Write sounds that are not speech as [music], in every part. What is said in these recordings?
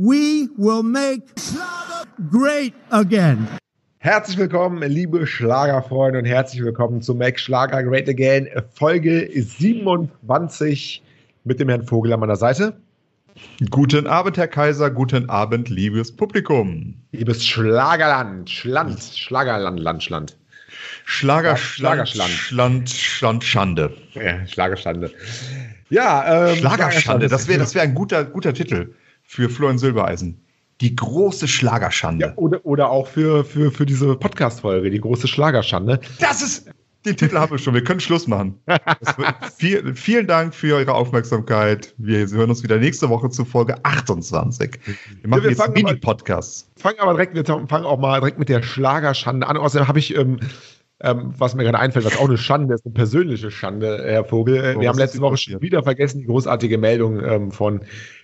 we will make Schlager great again. Herzlich willkommen, liebe Schlagerfreunde und herzlich willkommen zu Mac Schlager Great Again, Folge 27 mit dem Herrn Vogel an meiner Seite. Guten Abend, Herr Kaiser, guten Abend, liebes Publikum. Liebes Schlagerland, Schland, Schlagerland, Land, Schland. Schlager, Schlagerschland. Schland, Schland, Schande. Ja, Schlagerschande. Ja, ähm, Schlagerschande, das wäre das wär ein guter, guter Titel für Florian Silbereisen. Die große Schlagerschande. Ja, oder, oder auch für, für, für diese Podcast-Folge, die große Schlagerschande. Das ist. Den Titel haben wir schon. Wir können Schluss machen. Viel, vielen Dank für eure Aufmerksamkeit. Wir hören uns wieder nächste Woche zu Folge 28. Wir machen Ja, wir jetzt fangen Mini-Podcasts. Fangen aber direkt, wir fangen auch mal direkt mit der Schlagerschande an. Außerdem habe ich, ähm, ähm, was mir gerade einfällt, was auch eine Schande ist, eine persönliche Schande, Herr Vogel. Äh, Oh, wir haben letzte Woche schon wieder vergessen, die großartige Meldung ähm, von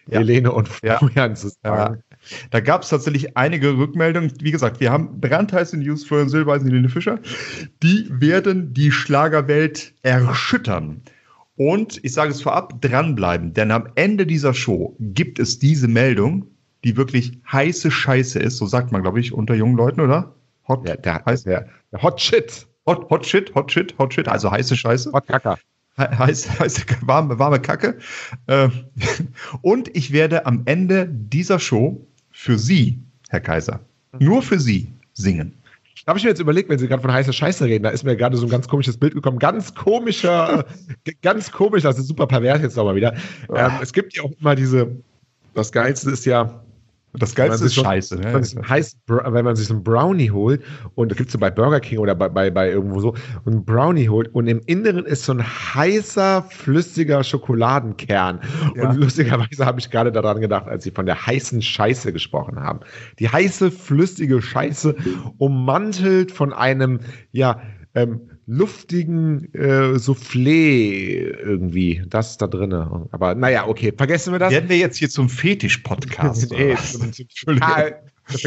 Ja. Helene und Ja. Florian zu sagen. Da gab es tatsächlich einige Rückmeldungen. Wie gesagt, wir haben brandheiße News, Florian Silbereisen, Helene Fischer. Die werden die Schlagerwelt erschüttern. Und ich sage es vorab, dranbleiben, denn am Ende dieser Show gibt es diese Meldung, die wirklich heiße Scheiße ist, so sagt man, glaube ich, unter jungen Leuten, oder? Hot, Ja, der, heiß, der, der Hot Shit. hot, hot Shit, Hot Shit, Hot Shit, also heiße Scheiße. Hot Kacker. He- heiß, [laughs] heiße, warme, warme Kacke. Ähm, [laughs] Und ich werde am Ende dieser Show für Sie, Herr Kaiser, nur für Sie singen. Da habe ich mir jetzt überlegt, wenn Sie gerade von heißer Scheiße reden, da ist mir gerade so ein ganz komisches Bild gekommen. Ganz komischer, [laughs] ganz komisch, das ist super pervers jetzt nochmal wieder. Ähm, es gibt ja auch immer diese, das Geilste ist ja, Das Geilste ist Scheiße. wenn Ne? Bra- wenn man sich so einen Brownie holt und das gibt es so bei Burger King oder bei, bei, bei irgendwo so, und einen Brownie holt und im Inneren ist so ein heißer, flüssiger Schokoladenkern. Ja. Und lustigerweise habe ich gerade daran gedacht, als Sie von der heißen Scheiße gesprochen haben. Die heiße, flüssige Scheiße ummantelt von einem, ja, ähm, luftigen äh, Soufflé irgendwie. Das ist da drinne. Aber naja, okay, vergessen wir das. Werden wir jetzt hier zum Fetisch-Podcast? [laughs] Nee, zum- zum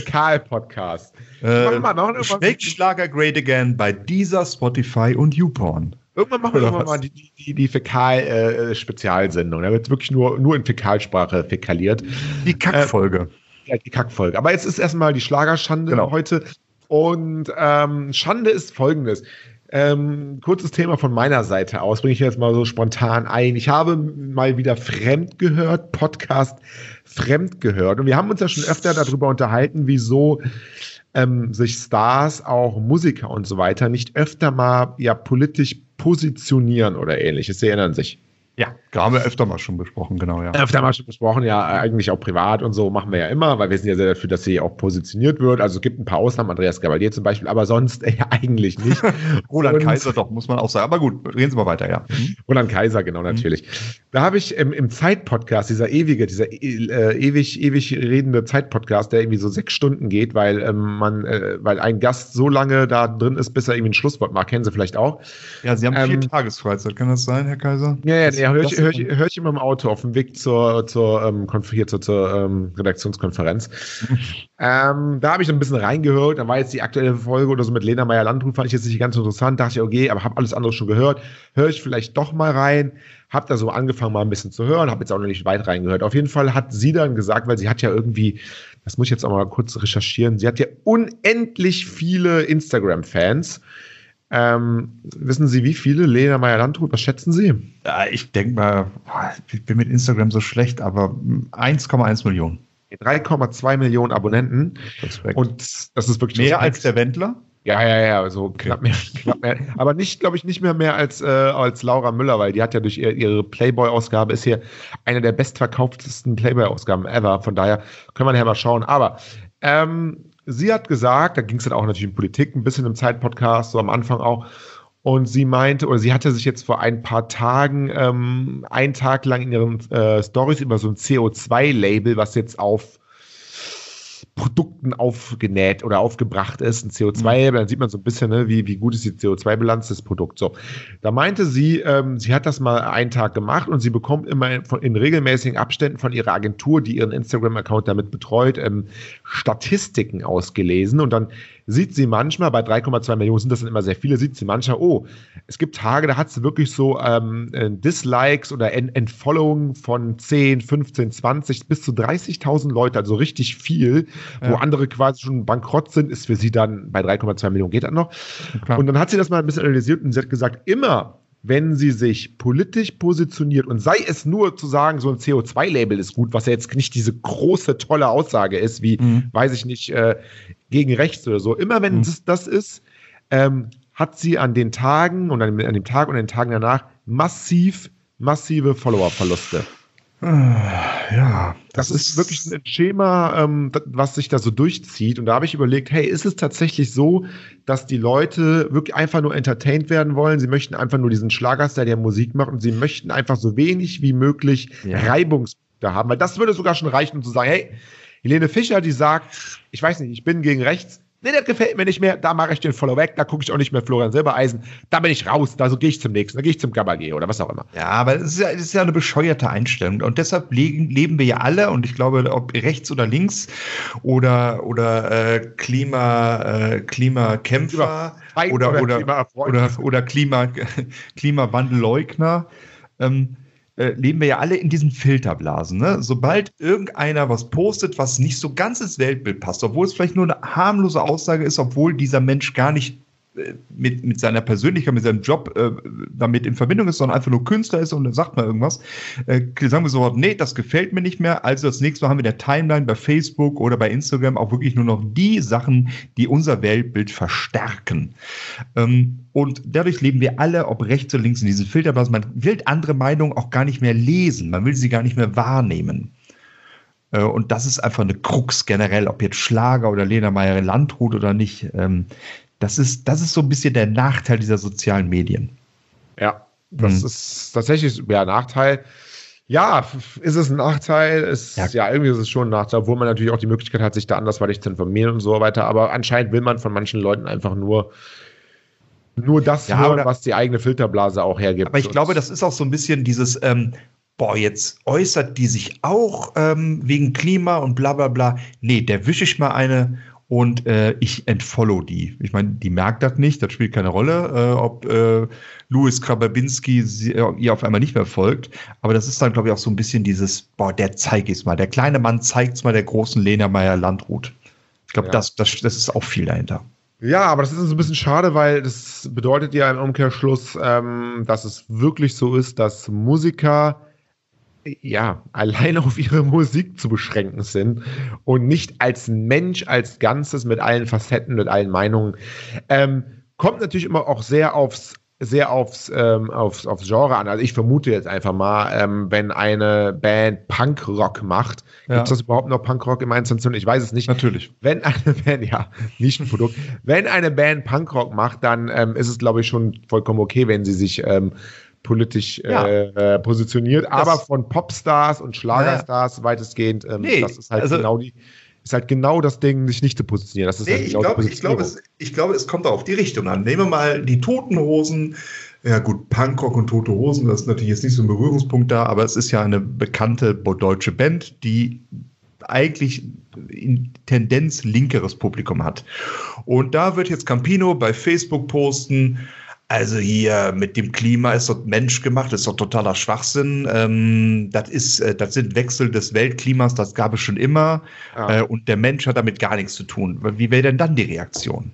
Karl-Podcast. Äh, Machen wir mal- machen wir mal- Schmeckt Schlager Great Again bei dieser Spotify und YouPorn. Irgendwann machen wir irgendwann mal die, die, die, Fäkal-Spezialsendung. da wird wirklich nur, nur in Fäkalsprache fäkaliert. Die Kackfolge. Ja, die Kackfolge. Aber jetzt ist erstmal die Schlagerschande Genau. heute. Und ähm, Schande ist folgendes. Ähm, kurzes Thema von meiner Seite aus, bringe ich jetzt mal so spontan ein. Ich habe mal wieder fremd gehört, Podcast fremd gehört. Und wir haben uns ja schon öfter darüber unterhalten, wieso ähm, sich Stars, auch Musiker und so weiter, nicht öfter mal ja politisch positionieren oder ähnliches. Sie erinnern sich. Ja, da haben wir öfter mal schon besprochen, genau, ja. Öfter mal schon besprochen, ja, eigentlich auch privat und so machen wir ja immer, weil wir sind ja sehr dafür, dass sie auch positioniert wird. Also es gibt ein paar Ausnahmen, Andreas Gabalier zum Beispiel, aber sonst äh, [laughs] eigentlich nicht. Roland Und- Kaiser doch, muss man auch sagen. Aber gut, reden Sie mal weiter, ja. Mhm. Roland Kaiser, genau, natürlich. Da habe ich im, im Zeitpodcast, dieser ewige, dieser äh, ewig, ewig redende Zeitpodcast, der irgendwie so sechs Stunden geht, weil ähm, man, äh, weil ein Gast so lange da drin ist, bis er irgendwie ein Schlusswort macht, kennen Sie vielleicht auch. Ja, Sie haben Ähm, vier Tagesfreizeit, kann das sein, Herr Kaiser? Ja, ja, Das- nee, höre ich, hör ich, hör ich immer im Auto auf dem Weg zur, zur, ähm, hier zur, zur ähm, Redaktionskonferenz. [laughs] ähm, da habe ich ein bisschen reingehört. Da war jetzt die aktuelle Folge oder so mit Lena Meyer-Landruf, fand ich jetzt nicht ganz interessant. Dachte ich, okay, aber habe alles andere schon gehört. Höre ich vielleicht doch mal rein. Hab da so angefangen, mal ein bisschen zu hören. Habe jetzt auch noch nicht weit reingehört. Auf jeden Fall hat sie dann gesagt, weil sie hat ja irgendwie, das muss ich jetzt auch mal kurz recherchieren, sie hat ja unendlich viele Instagram-Fans. Ähm, wissen Sie, wie viele Lena Meyer-Landrut, was schätzen Sie? Ja, ich denke mal, ich bin mit Instagram so schlecht, aber 1,1 Millionen. 3,2 Millionen Abonnenten. Respekt. Und das ist wirklich mehr als der Wendler? Ja, ja, ja, so knapp mehr, knapp mehr. Aber nicht, glaube ich, nicht mehr mehr als, äh, als Laura Müller, weil die hat ja durch ihr, ihre Playboy-Ausgabe ist hier eine der bestverkauftesten Playboy-Ausgaben ever. Von daher können wir nachher mal schauen. Aber ähm, sie hat gesagt, da ging es dann auch natürlich um Politik, ein bisschen im Zeitpodcast, so am Anfang auch. Und sie meinte, oder sie hatte sich jetzt vor ein paar Tagen ähm, einen Tag lang in ihren äh, Stories über so ein CO2-Label, was jetzt auf Produkten aufgenäht oder aufgebracht ist, ein CO2, dann sieht man so ein bisschen, ne, wie, wie gut ist die CO2-Bilanz des Produkts. So, da meinte sie, ähm, sie hat das mal einen Tag gemacht und sie bekommt immer in, in regelmäßigen Abständen von ihrer Agentur, die ihren Instagram-Account damit betreut, ähm, Statistiken ausgelesen und dann sieht sie manchmal, bei 3,2 Millionen sind das dann immer sehr viele, sieht sie manchmal, oh, es gibt Tage, da hat sie wirklich so ähm, äh, Dislikes oder Entfollowing von 10, 15, 20 bis zu 30.000 Leute, also richtig viel, ja. wo andere quasi schon bankrott sind, ist für sie dann bei 3,2 Millionen geht das noch. Klar. Und dann hat sie das mal ein bisschen analysiert und sie hat gesagt, immer wenn sie sich politisch positioniert und sei es nur zu sagen, so ein CO2-Label ist gut, was ja jetzt nicht diese große, tolle Aussage ist, wie, mhm. weiß ich nicht, äh, gegen rechts oder so. Immer wenn mhm. das, das ist, ähm, hat sie an den Tagen und an, an dem Tag und den Tagen danach massiv, massive Follower-Verluste. Ja, das, das ist, ist, wirklich ein Schema, ähm, was sich da so durchzieht. Und da habe ich überlegt, hey, ist es tatsächlich so, dass die Leute wirklich einfach nur entertained werden wollen? Sie möchten einfach nur diesen Schlagerstar, der Musik macht und sie möchten einfach so wenig wie möglich ja. Reibungspunkte haben. Weil das würde sogar schon reichen, um zu sagen, hey, Helene Fischer, die sagt, ich weiß nicht, ich bin gegen rechts, Nee, das gefällt mir nicht mehr. Da mache ich den Follow weg. Da gucke ich auch nicht mehr Florian Silbereisen. Da bin ich raus. Da so gehe ich zum nächsten. Da gehe ich zum Gabagé oder was auch immer. Ja, aber es ist ja, ist ja eine bescheuerte Einstellung. Und deshalb leben, leben wir ja alle, und ich glaube, ob rechts oder links oder, oder äh, Klima, äh, Klimakämpfer oder, oder, oder, oder, oder Klima, [laughs] Klimawandelleugner, ähm, äh, leben wir ja alle in diesen Filterblasen. Ne? Sobald irgendeiner was postet, was nicht so ganz ins Weltbild passt, obwohl es vielleicht nur eine harmlose Aussage ist, obwohl dieser Mensch gar nicht mit, mit seiner Persönlichkeit, mit seinem Job äh, damit in Verbindung ist, sondern einfach nur Künstler ist und dann sagt man irgendwas, äh, sagen wir so, nee, das gefällt mir nicht mehr. Also das nächste Mal haben wir der Timeline bei Facebook oder bei Instagram auch wirklich nur noch die Sachen, die unser Weltbild verstärken. Ähm, und dadurch leben wir alle, ob rechts oder links, in diesen Filterblasen. Man will andere Meinungen auch gar nicht mehr lesen, man will sie gar nicht mehr wahrnehmen. Äh, und das ist einfach eine Krux generell, ob jetzt Schlager oder Lena Meyer Landrut oder nicht. Das ist, das ist so ein bisschen der Nachteil dieser sozialen Medien. Ja, das mhm. ist tatsächlich ja Nachteil. Ja, ist es ein Nachteil? Ist, ja. ja. irgendwie ist es schon ein Nachteil, obwohl man natürlich auch die Möglichkeit hat, sich da andersweitig zu informieren und so weiter. Aber anscheinend will man von manchen Leuten einfach nur nur das ja, hören, was die eigene Filterblase auch hergibt. Aber ich glaube, das ist auch so ein bisschen dieses, ähm, boah, jetzt äußert die sich auch ähm, wegen Klima und bla bla bla. Nee, der wische ich mal eine und äh, ich entfollow die. Ich meine, die merkt das nicht, das spielt keine Rolle, äh, ob äh, Louis Krababinski sie, äh, ihr auf einmal nicht mehr folgt. Aber das ist dann, glaube ich, auch so ein bisschen dieses, boah, der zeigt es mal. Der kleine Mann zeigt es mal der großen Lena Meyer Landrut. Ich glaube, ja. das, das, das ist auch viel dahinter. Ja, aber das ist so ein bisschen schade, weil das bedeutet ja im Umkehrschluss, ähm, dass es wirklich so ist, dass Musiker ja, allein auf ihre Musik zu beschränken sind und nicht als Mensch, als Ganzes mit allen Facetten, mit allen Meinungen. Ähm, kommt natürlich immer auch sehr aufs sehr aufs, ähm, aufs, aufs Genre an. Also ich vermute jetzt einfach mal, ähm, wenn eine Band Punkrock macht, ja. gibt es das überhaupt noch Punkrock im 21. Ich weiß es nicht. Natürlich. Wenn eine [laughs] Band, ja, nicht ein Produkt, wenn eine Band Punkrock macht, dann ähm, ist es, glaube ich, schon vollkommen okay, wenn sie sich ähm, politisch ja. äh, positioniert, das aber von Popstars und Schlagerstars ja. weitestgehend, ähm, nee, das ist halt also, genau die, ist halt genau das Ding, sich nicht zu positionieren. Das ist nee, halt genau ich, glaube, ich, glaube, es, ich glaube, es kommt auf die Richtung an. Nehmen wir mal die Toten Hosen. Ja gut, Punkrock und Tote Hosen, das ist natürlich jetzt nicht so ein Berührungspunkt da, aber es ist ja eine bekannte deutsche Band, die eigentlich in Tendenz linkeres Publikum hat. Und da wird jetzt Campino bei Facebook posten, also hier mit dem Klima ist doch Mensch gemacht, ist doch totaler Schwachsinn. Ähm, das ist, äh, das sind Wechsel des Weltklimas, das gab es schon immer. Ja. Äh, und der Mensch hat damit gar nichts zu tun. Wie wäre denn dann die Reaktion?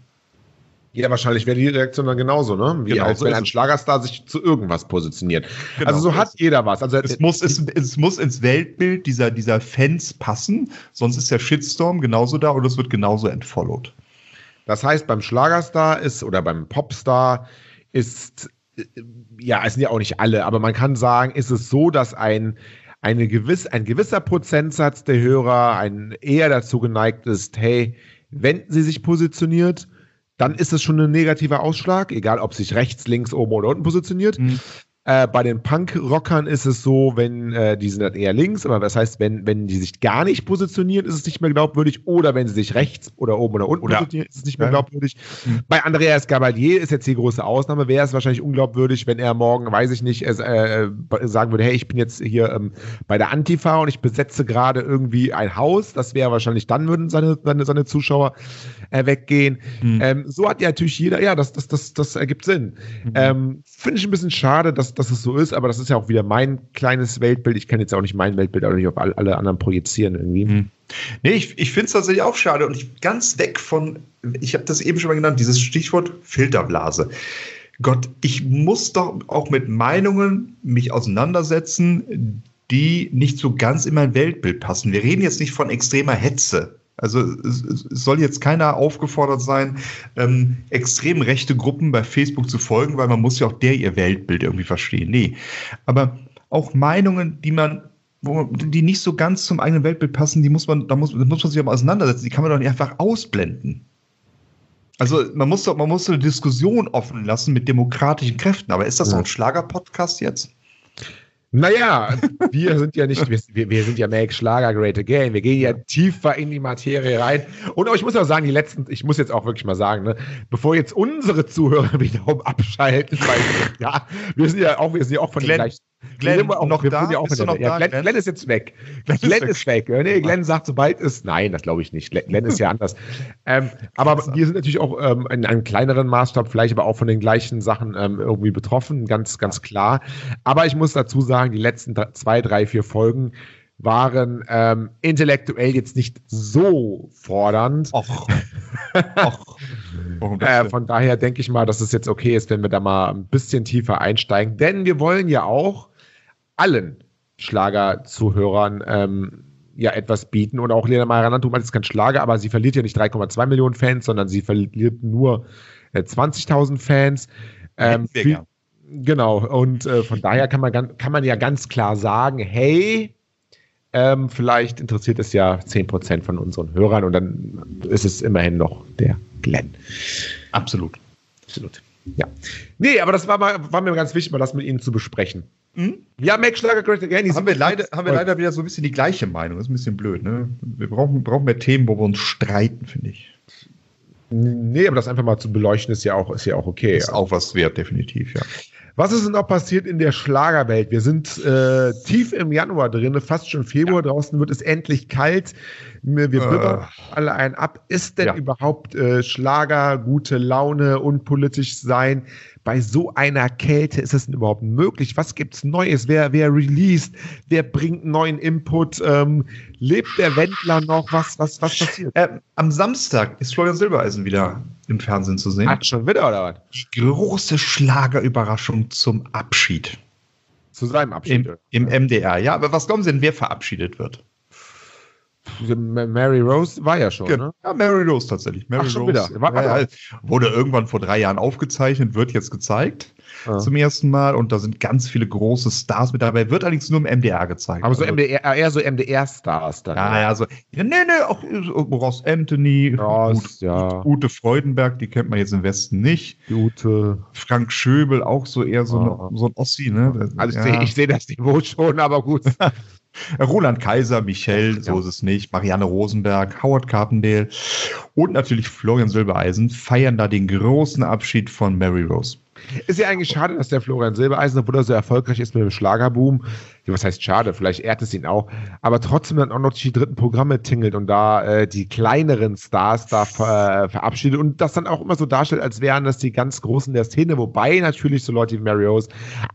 Ja, wahrscheinlich wäre die Reaktion dann genauso, ne? Wie genau als wenn ein Schlagerstar sich zu irgendwas positioniert. Genau. Also so hat jeder was. Also es muss, es, es muss ins Weltbild dieser, dieser Fans passen, sonst ist der Shitstorm genauso da und es wird genauso entfollowed. Das heißt, beim Schlagerstar ist oder beim Popstar ist, äh, ja, es sind ja auch nicht alle, aber man kann sagen, ist es so, dass ein, eine gewiss, ein gewisser Prozentsatz der Hörer ein eher dazu geneigt ist, hey, wenn sie sich positioniert, dann ist es schon ein negativer Ausschlag, egal ob sich rechts, links, oben oder unten positioniert. Mhm. Äh, bei den Punk-Rockern ist es so, wenn äh, die sind dann eher links, aber das heißt, wenn, wenn die sich gar nicht positionieren, ist es nicht mehr glaubwürdig. Oder wenn sie sich rechts oder oben oder unten Oder- positionieren, ist es nicht mehr Ja. glaubwürdig. Mhm. Bei Andreas Gabalier ist jetzt die große Ausnahme. Wäre es wahrscheinlich unglaubwürdig, wenn er morgen, weiß ich nicht, es, äh, sagen würde, hey, ich bin jetzt hier ähm, bei der Antifa und ich besetze gerade irgendwie ein Haus. Das wäre wahrscheinlich, dann würden seine, seine, seine Zuschauer äh, weggehen. Mhm. Ähm, so hat ja natürlich jeder, ja, das, das, das, das ergibt Sinn. Mhm. Ähm, Finde ich ein bisschen schade, dass, dass es so ist, aber das ist ja auch wieder mein kleines Weltbild. Ich kann jetzt auch nicht mein Weltbild auch nicht auf all, alle anderen projizieren irgendwie. Mhm. Nee, ich, ich finde es tatsächlich auch schade und ich ganz weg von, ich habe das eben schon mal genannt, dieses Stichwort Filterblase. Gott, ich muss doch auch mit Meinungen mich auseinandersetzen, die nicht so ganz in mein Weltbild passen. Wir reden jetzt nicht von extremer Hetze. Also es, soll jetzt keiner aufgefordert sein, ähm, extrem rechte Gruppen bei Facebook zu folgen, weil man muss ja auch der ihr Weltbild irgendwie verstehen. Nee, aber auch Meinungen, die man man, die nicht so ganz zum eigenen Weltbild passen, die muss man, da muss, da muss man sich aber auseinandersetzen. Die kann man doch nicht einfach ausblenden. Also man muss doch, man muss so eine Diskussion offen lassen mit demokratischen Kräften. Aber ist das so ein Schlager-Podcast jetzt? Naja, wir sind ja nicht, wir, wir sind ja Make Schlager Great Again. Wir gehen ja tiefer in die Materie rein. Und ich muss auch sagen, die letzten, ich muss jetzt auch wirklich mal sagen, ne, bevor jetzt unsere Zuhörer [laughs] wiederum abschalten, weil, ja, wir sind ja auch, wir sind ja auch von Glenn, den gleichen. Glenn, auch, noch da? Ja auch Bist du noch da, Glenn, Glenn? Glenn ist jetzt weg. Glenn [laughs] Glenn, ist ist weg. Ja, Nee, Glenn sagt, sobald es, nein, das glaube ich nicht. Glenn ist ja anders. Ähm, aber wir sind natürlich auch ähm, in einem kleineren Maßstab, vielleicht aber auch von den gleichen Sachen ähm, irgendwie betroffen, ganz, ganz klar. Aber ich muss dazu sagen, die letzten zwei, drei, vier Folgen waren ähm, intellektuell jetzt nicht so fordernd. Och. [laughs] Och. Äh, von daher denke ich mal, dass es jetzt okay ist, wenn wir da mal ein bisschen tiefer einsteigen. Denn wir wollen ja auch allen Schlagerzuhörern ähm, ja etwas bieten. Und auch Lena Maranantum hat jetzt kein Schlager, aber sie verliert ja nicht 3,2 Millionen Fans, sondern sie verliert nur äh, 20.000 Fans. Ähm, viel-. Genau, und äh, von daher kann man, kann man ja ganz klar sagen, hey, ähm, vielleicht interessiert es ja 10% von unseren Hörern und dann ist es immerhin noch der Glenn. Absolut. Absolut. Ja. Nee, aber das war, mal, war mir ganz wichtig, mal das mit Ihnen zu besprechen. Ja, Make Schlager Again. die Haben wir, leider, haben wir leider wieder so ein bisschen die gleiche Meinung. Das ist ein bisschen blöd, ne? Wir brauchen, brauchen mehr Themen, wo wir uns streiten, finde ich. Nee, aber das einfach mal zu beleuchten ist ja auch, ist ja auch okay. Ist auch was wert, definitiv, ja. Was ist denn noch passiert in der Schlagerwelt? Wir sind äh, tief im Januar drin, fast schon Februar. Draußen wird es endlich kalt. Wir wir Äh. bibbern alle einen ab. Ist denn Ja. überhaupt äh, Schlager, gute Laune, unpolitisch sein? Bei so einer Kälte ist es denn überhaupt möglich? Was gibt's Neues? Wer, wer released? Wer bringt neuen Input? Ähm, lebt der Wendler noch? Was, was, was passiert? Ähm, am Samstag ist Florian Silbereisen wieder im Fernsehen zu sehen. Ach, schon wieder oder was? Die große Schlagerüberraschung zum Abschied. Zu seinem Abschied. Im, Im MDR. Ja, aber was glauben Sie denn, wer verabschiedet wird? Mary Rose war ja schon, ne? Ja, Mary Rose tatsächlich. Mary Ach, schon Rose wieder. War- ja, ja, wurde irgendwann vor drei Jahren aufgezeichnet, wird jetzt gezeigt Ja. zum ersten Mal und da sind ganz viele große Stars mit dabei. Wird allerdings nur im MDR gezeigt. Aber so Also- MDR, eher so MDR-Stars dann. Ja, ja, ja, nee, nee, auch äh, Ross Anthony, Ross, Ute, ja. Ute Freudenberg, die kennt man jetzt im Westen nicht. Gute. Frank Schöbel, auch so eher so, Ja. eine, so ein Ossi, ne? Also ich sehe seh das Niveau schon, aber gut. [laughs] Roland Kaiser, Michel, so Ja. ist es nicht, Marianne Rosenberg, Howard Carpendale und natürlich Florian Silbereisen feiern da den großen Abschied von Mary Rose. Ist ja eigentlich schade, dass der Florian Silbereisen, obwohl er so erfolgreich ist mit dem Schlagerboom, was heißt schade, vielleicht ehrt es ihn auch, aber trotzdem dann auch noch die dritten Programme tingelt und da äh, die kleineren Stars da ver, äh, verabschiedet und das dann auch immer so darstellt, als wären das die ganz Großen der Szene, wobei natürlich so Leute wie Mary Rose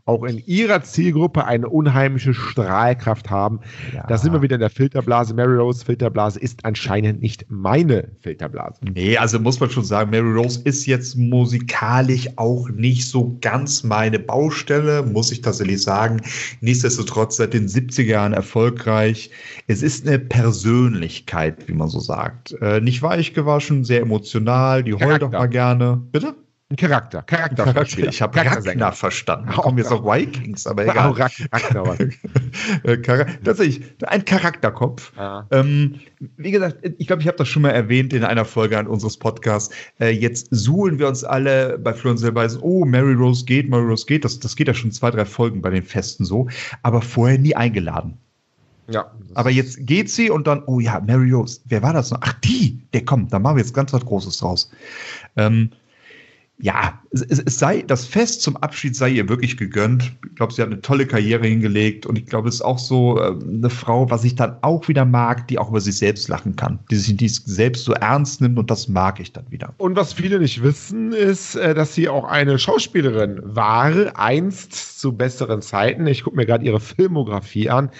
auch in ihrer Zielgruppe eine unheimliche Strahlkraft haben. Ja. Da sind wir wieder in der Filterblase. Mary Rose Filterblase ist anscheinend nicht meine Filterblase. Nee, also muss man schon sagen, Mary Rose ist jetzt musikalisch auch nicht so ganz meine Baustelle, muss ich tatsächlich sagen. Nichtsdestotrotz seit den 70er Jahren erfolgreich. Es ist eine Persönlichkeit, wie man so sagt. Äh, nicht weich gewaschen, sehr emotional, die heult doch mal gerne. Bitte? Ein Charakter. Charakter. Charakter. Ich habe Ragnar verstanden. Kommen jetzt auch Vikings, aber egal. Ragnar. [laughs] Äh, tatsächlich, ein Charakterkopf. Ja. Ähm, wie gesagt, ich glaube, ich habe das schon mal erwähnt in einer Folge an unseres Podcasts. Äh, jetzt suhlen wir uns alle bei Florian Silbeisen, oh, Mary Rose geht, Mary Rose geht. Das, das geht ja schon zwei, drei Folgen bei den Festen so, aber vorher nie eingeladen. Ja. Aber jetzt geht sie und dann, oh ja, Mary Rose, wer war das noch? Ach, die, der kommt, da machen wir jetzt ganz was Großes draus. Ähm, ja, es, es, sei, das Fest zum Abschied sei ihr wirklich gegönnt. Ich glaube, sie hat eine tolle Karriere hingelegt und ich glaube, es ist auch so äh, eine Frau, was ich dann auch wieder mag, die auch über sich selbst lachen kann, die sich die selbst so ernst nimmt und das mag ich dann wieder. Und was viele nicht wissen, ist, äh, dass sie auch eine Schauspielerin war, einst zu besseren Zeiten. Ich gucke mir gerade ihre Filmografie an.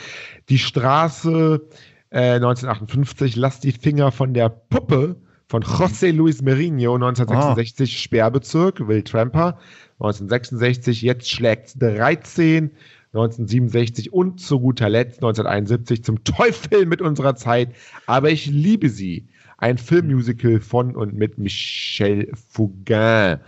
Die Straße äh, 1958, lass die Finger von der Puppe von José Luis Merinho 1966 ah. Sperrbezirk, Will Tramper 1966, jetzt schlägt 13 1967 und zu guter Letzt 1971 zum Teufel mit unserer Zeit, aber ich liebe sie. Ein Filmmusical von und mit Michel Fugain.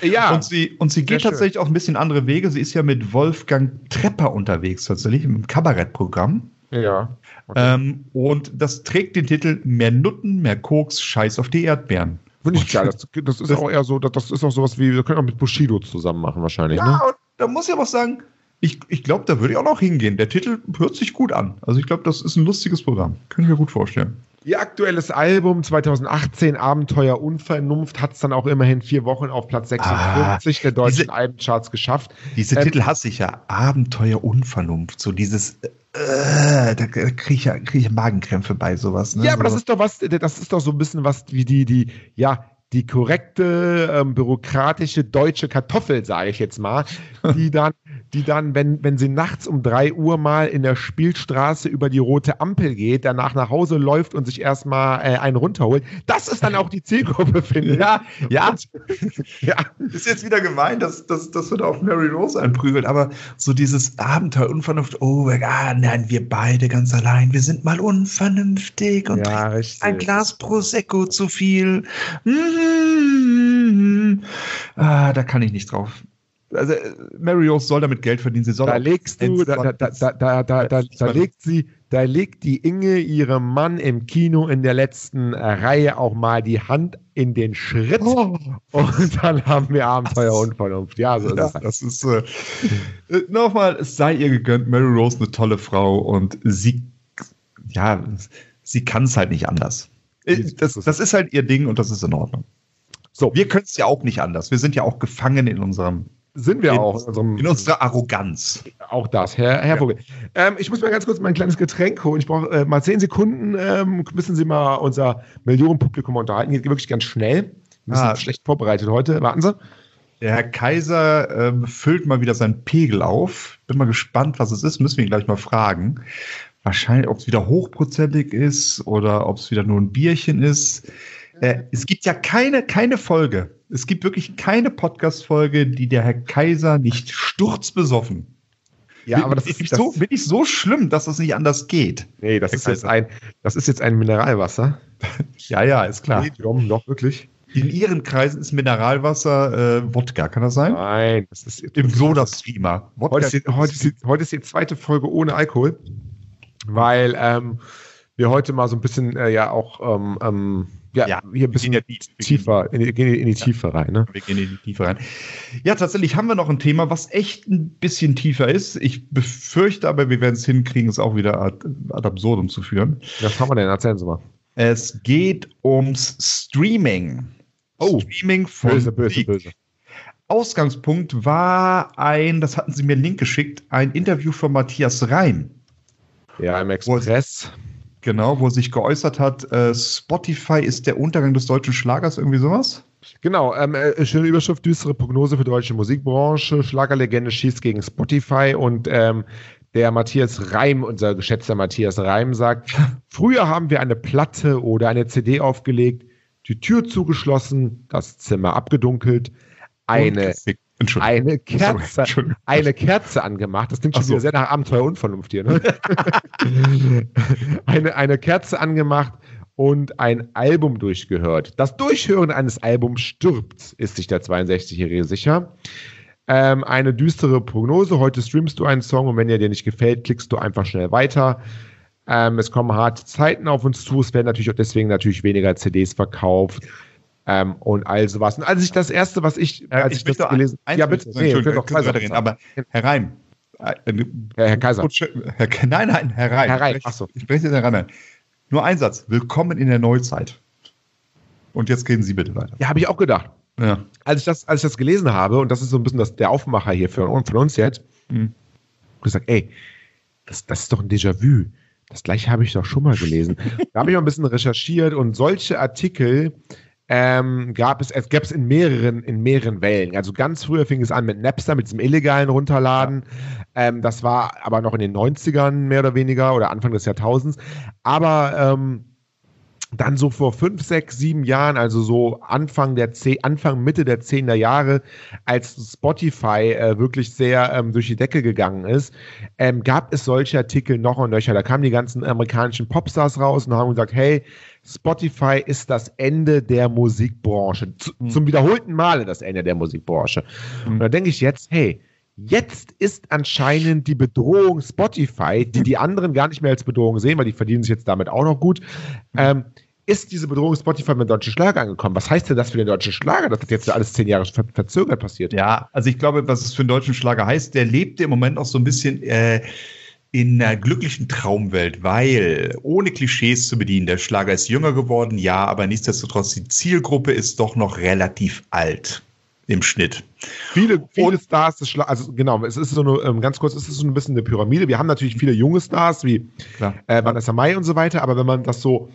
Ja. Und sie, und sie geht tatsächlich schön. auch ein bisschen andere Wege. Sie ist ja mit Wolfgang Trepper unterwegs, tatsächlich im Kabarettprogramm. Ja. Okay. Ähm, und das trägt den Titel Mehr Nutten, mehr Koks, Scheiß auf die Erdbeeren. Finde ich geil. Das, das ist das, auch eher so, das, das ist auch sowas wie, wir können auch mit Bushido zusammen machen wahrscheinlich. Ja, ne? da muss ich aber sagen, ich, ich glaube, da würde ich auch noch hingehen. Der Titel hört sich gut an. Also ich glaube, das ist ein lustiges Programm. Können wir gut vorstellen. Ihr aktuelles Album 2018, Abenteuer Unvernunft, hat es dann auch immerhin vier Wochen auf Platz 46 ah, der deutschen diese, Albencharts geschafft. Diese ähm, Titel hasse ich ja. Abenteuer Unvernunft. So dieses, äh, da kriege ich, ja, krieg ich Magenkrämpfe bei sowas. Ne? Ja, aber das ist doch was, das ist doch so ein bisschen was wie die, die, ja, die korrekte ähm, bürokratische deutsche Kartoffel, sage ich jetzt mal, die [laughs] dann, die dann, wenn, wenn sie nachts um drei Uhr mal in der Spielstraße über die rote Ampel geht, danach nach Hause läuft und sich erstmal äh, einen runterholt, das ist dann auch die Zielgruppe, finde ich. Ja, ja. Ja. [laughs] Ist jetzt wieder gemein, dass, dass, dass wir da auf Mary Rose einprügeln, aber so dieses Abenteuer, Unvernunft, oh, ah, nein, wir beide ganz allein, wir sind mal unvernünftig und ja, ein Glas Prosecco zu viel. Mhm ah, da kann ich nicht drauf. Also Mary Rose soll damit Geld verdienen. Sie soll da legst du, da, da, da, da, da, da legt sie, da legt die Inge ihrem Mann im Kino in der letzten Reihe auch mal die Hand in den Schritt oh. und dann haben wir Abenteuer und Vernunft. Ja, so ist ja, es. Das ist äh, nochmal, es sei ihr gegönnt. Mary Rose eine tolle Frau und sie, ja, sie kann es halt nicht anders. Das, das ist halt ihr Ding und das ist in Ordnung. So, wir können es ja auch nicht anders. Wir sind ja auch gefangen in unserem sind wir in, auch. In, in, unserer Arroganz. Auch das, Herr, Herr ja. Vogel. Ähm, ich muss mal ganz kurz mein kleines Getränk holen. Ich brauche äh, mal zehn Sekunden. Ähm, müssen Sie mal unser Millionenpublikum unterhalten. Geht wirklich ganz schnell. Wir sind ah. schlecht vorbereitet heute. Warten Sie. Der Herr Kaiser ähm, füllt mal wieder seinen Pegel auf. Bin mal gespannt, was es ist. Müssen wir ihn gleich mal fragen. Wahrscheinlich, ob es wieder hochprozentig ist oder ob es wieder nur ein Bierchen ist. Äh, es gibt ja keine, keine Folge. Es gibt wirklich keine Podcast-Folge, die der Herr Kaiser nicht sturzbesoffen. Ja, aber das ist nicht so, bin ich so schlimm, dass das nicht anders geht. Nee, das ist jetzt ein, das ist jetzt ein Mineralwasser. [laughs] ja, ja, ist klar. Medium, doch wirklich. In Ihren Kreisen ist Mineralwasser äh, Wodka, kann das sein? Nein, das ist im Soda-Streamer. Heute, heute, heute ist die zweite Folge ohne Alkohol, weil ähm, wir heute mal so ein bisschen äh, ja auch ähm, ähm, ja, ja, hier ein bisschen ja die, tiefer, in die, in die ja, Tiefe rein. Ne? Wir gehen in die Tiefe rein. Ja, tatsächlich haben wir noch ein Thema, was echt ein bisschen tiefer ist. Ich befürchte aber, wir werden es hinkriegen, es auch wieder ad, ad absurdum zu führen. Was haben wir denn? Erzählen Sie mal. Es geht ums Streaming. Oh, Streaming von böse, böse, böse. Ausgangspunkt war ein, das hatten Sie mir einen Link geschickt, ein Interview von Matthias Reim. Ja, im Express. Wo, Genau, wo sich geäußert hat, äh, Spotify ist der Untergang des deutschen Schlagers, irgendwie sowas? Genau, ähm, äh, schöne Überschrift, düstere Prognose für deutsche Musikbranche, Schlagerlegende schießt gegen Spotify und ähm, der Matthias Reim, unser geschätzter Matthias Reim, sagt, [laughs] früher haben wir eine Platte oder eine CD aufgelegt, die Tür zugeschlossen, das Zimmer abgedunkelt, eine eine Kerze, Sorry, eine Kerze angemacht. Das klingt schon so. wieder sehr nach Abenteuer Unvernunft hier. Ne? [laughs] eine, eine Kerze angemacht und ein Album durchgehört. Das Durchhören eines Albums stirbt, ist sich der 62-Jährige sicher. Ähm, eine düstere Prognose. Heute streamst du einen Song und wenn er dir nicht gefällt, klickst du einfach schnell weiter. Ähm, es kommen harte Zeiten auf uns zu. Es werden natürlich auch deswegen natürlich weniger CDs verkauft. Ähm, und all sowas. Und als ich das erste, was ich, als ich, ich, das gelesen habe, ja bitte, nee, ich doch reden, aber Herr Reim, äh, Herr, Herr Kaiser. Herr, nein, nein, Herr Reim. Herr Reim, achso. Ich spreche jetzt Herr Reim. Nur ein Satz. Willkommen in der Neuzeit. Und jetzt reden Sie bitte weiter. Ja, habe ich auch gedacht. Ja. Als, ich das, als ich das gelesen habe, und das ist so ein bisschen das, der Aufmacher hier für, von uns jetzt, mhm. ich gesagt, ey, das, das ist doch ein Déjà-vu. Das gleiche habe ich doch schon mal gelesen. [laughs] da habe ich mal ein bisschen recherchiert und solche Artikel ähm, gab es, es gab es in mehreren, in mehreren Wellen. Also ganz früher fing es an mit Napster, mit diesem illegalen Runterladen. Ähm, das war aber noch in den 90ern mehr oder weniger oder Anfang des Jahrtausends. Aber ähm, dann so vor fünf, sechs, sieben Jahren, also so Anfang der zehn, Anfang, Mitte der zehner Jahre, als Spotify äh, wirklich sehr ähm, durch die Decke gegangen ist, ähm, gab es solche Artikel noch und nöcher. Da kamen die ganzen amerikanischen Popstars raus und haben gesagt, hey, Spotify ist das Ende der Musikbranche. Z mhm. Zum wiederholten Male das Ende der Musikbranche. Mhm. Und da denke ich jetzt, hey, Jetzt ist anscheinend die Bedrohung Spotify, die die anderen gar nicht mehr als Bedrohung sehen, weil die verdienen sich jetzt damit auch noch gut. Ähm, ist diese Bedrohung Spotify mit dem deutschen Schlager angekommen? Was heißt denn das für den deutschen Schlager, dass das jetzt alles zehn Jahre ver verzögert passiert? Ja, also ich glaube, was es für den deutschen Schlager heißt, der lebt im Moment auch so ein bisschen äh, in einer glücklichen Traumwelt, weil ohne Klischees zu bedienen, der Schlager ist jünger geworden, ja, aber nichtsdestotrotz, die Zielgruppe ist doch noch relativ alt im Schnitt. Viele, viele und, Stars, des also genau, es ist so eine, ähm, ganz kurz, es ist so ein bisschen eine Pyramide. Wir haben natürlich viele junge Stars wie äh, Vanessa Mai und so weiter, aber wenn man das so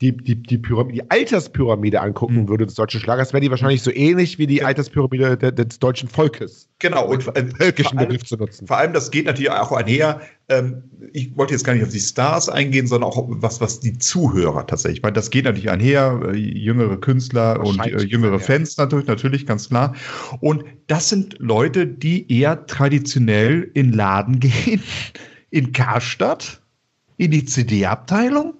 die, die, die, Pyramide, die Alterspyramide angucken mhm. würde des deutschen Schlagers, wäre die wahrscheinlich so ähnlich wie die ja. Alterspyramide de, des deutschen Volkes. Genau, und äh, völkischen Begriff zu nutzen. Vor allem, das geht natürlich auch einher. Ähm, ich wollte jetzt gar nicht auf die Stars eingehen, sondern auch was, was die Zuhörer tatsächlich. Ich meine, das geht natürlich einher, äh, jüngere Künstler und äh, jüngere Fans natürlich, natürlich, ganz klar. Und das sind Leute, die eher traditionell in Laden [laughs] gehen, in Karstadt, in die CD-Abteilung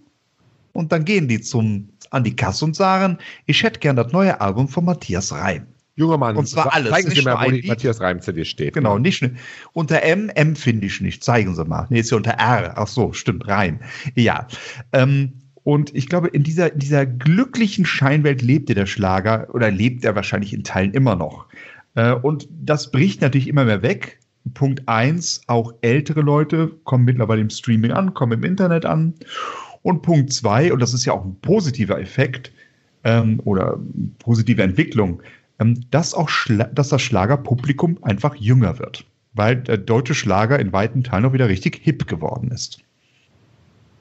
und dann gehen die zum, an die Kasse und sagen, ich hätte gern das neue Album von Matthias Reim. Junger Mann, und zwar alles. Zeigen Sie mir, wo die Matthias Reim CD steht. Genau, nicht unter M, M finde ich nicht. Zeigen Sie mal. Nee, ist ja unter R. Ach so, stimmt, Reim. Ja. Ähm, und ich glaube, in dieser, in dieser glücklichen Scheinwelt lebte der Schlager oder lebt er wahrscheinlich in Teilen immer noch. Äh, und das bricht natürlich immer mehr weg. Punkt eins, auch ältere Leute kommen mittlerweile im Streaming an, kommen im Internet an. Und Punkt zwei, und das ist ja auch ein positiver Effekt ähm, oder positive Entwicklung, ähm, dass auch Schla dass das Schlagerpublikum einfach jünger wird, weil der deutsche Schlager in weiten Teilen auch wieder richtig hip geworden ist.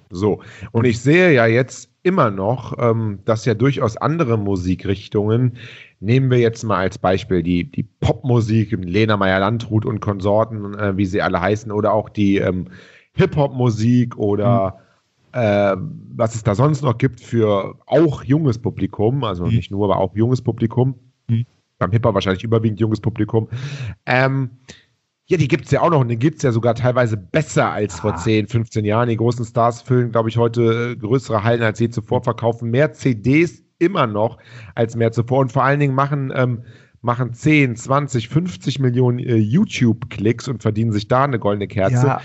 So, und ich sehe ja jetzt immer noch, ähm, dass ja durchaus andere Musikrichtungen, nehmen wir jetzt mal als Beispiel die, die Popmusik, Lena Meyer-Landrut und Konsorten, äh, wie sie alle heißen, oder auch die ähm, Hip-Hop-Musik oder mhm äh, was es da sonst noch gibt für auch junges Publikum, also mhm. nicht nur, aber auch junges Publikum. Mhm. Beim Hipper wahrscheinlich überwiegend junges Publikum. Ähm, ja, die gibt es ja auch noch und die gibt es ja sogar teilweise besser als ah. vor 10, 15 Jahren. Die großen Stars füllen, glaube ich, heute äh, größere Hallen als je zuvor, verkaufen mehr CDs immer noch als mehr zuvor und vor allen Dingen machen, ähm, machen 10, 20, 50 Millionen äh, YouTube-Klicks und verdienen sich da eine goldene Kerze. Ja.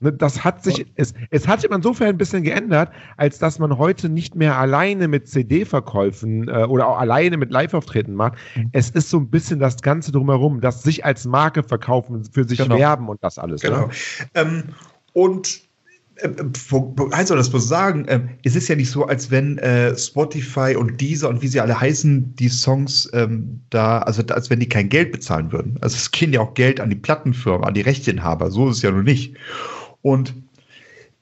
Ne, das hat sich, es, es hat sich insofern ein bisschen geändert, als dass man heute nicht mehr alleine mit CD-Verkäufen äh, oder auch alleine mit Live-Auftreten macht. Mhm. Es ist so ein bisschen das Ganze drumherum, das sich als Marke verkaufen, für sich genau. werben und das alles. Ne? Genau. Ne? Ähm, und äh, also das muss sagen, äh, es ist ja nicht so, als wenn äh, Spotify und Deezer und wie sie alle heißen, die Songs ähm, da, also als wenn die kein Geld bezahlen würden. Also es gehen ja auch Geld an die Plattenfirma, an die Rechteinhaber, so ist es ja nur nicht. Und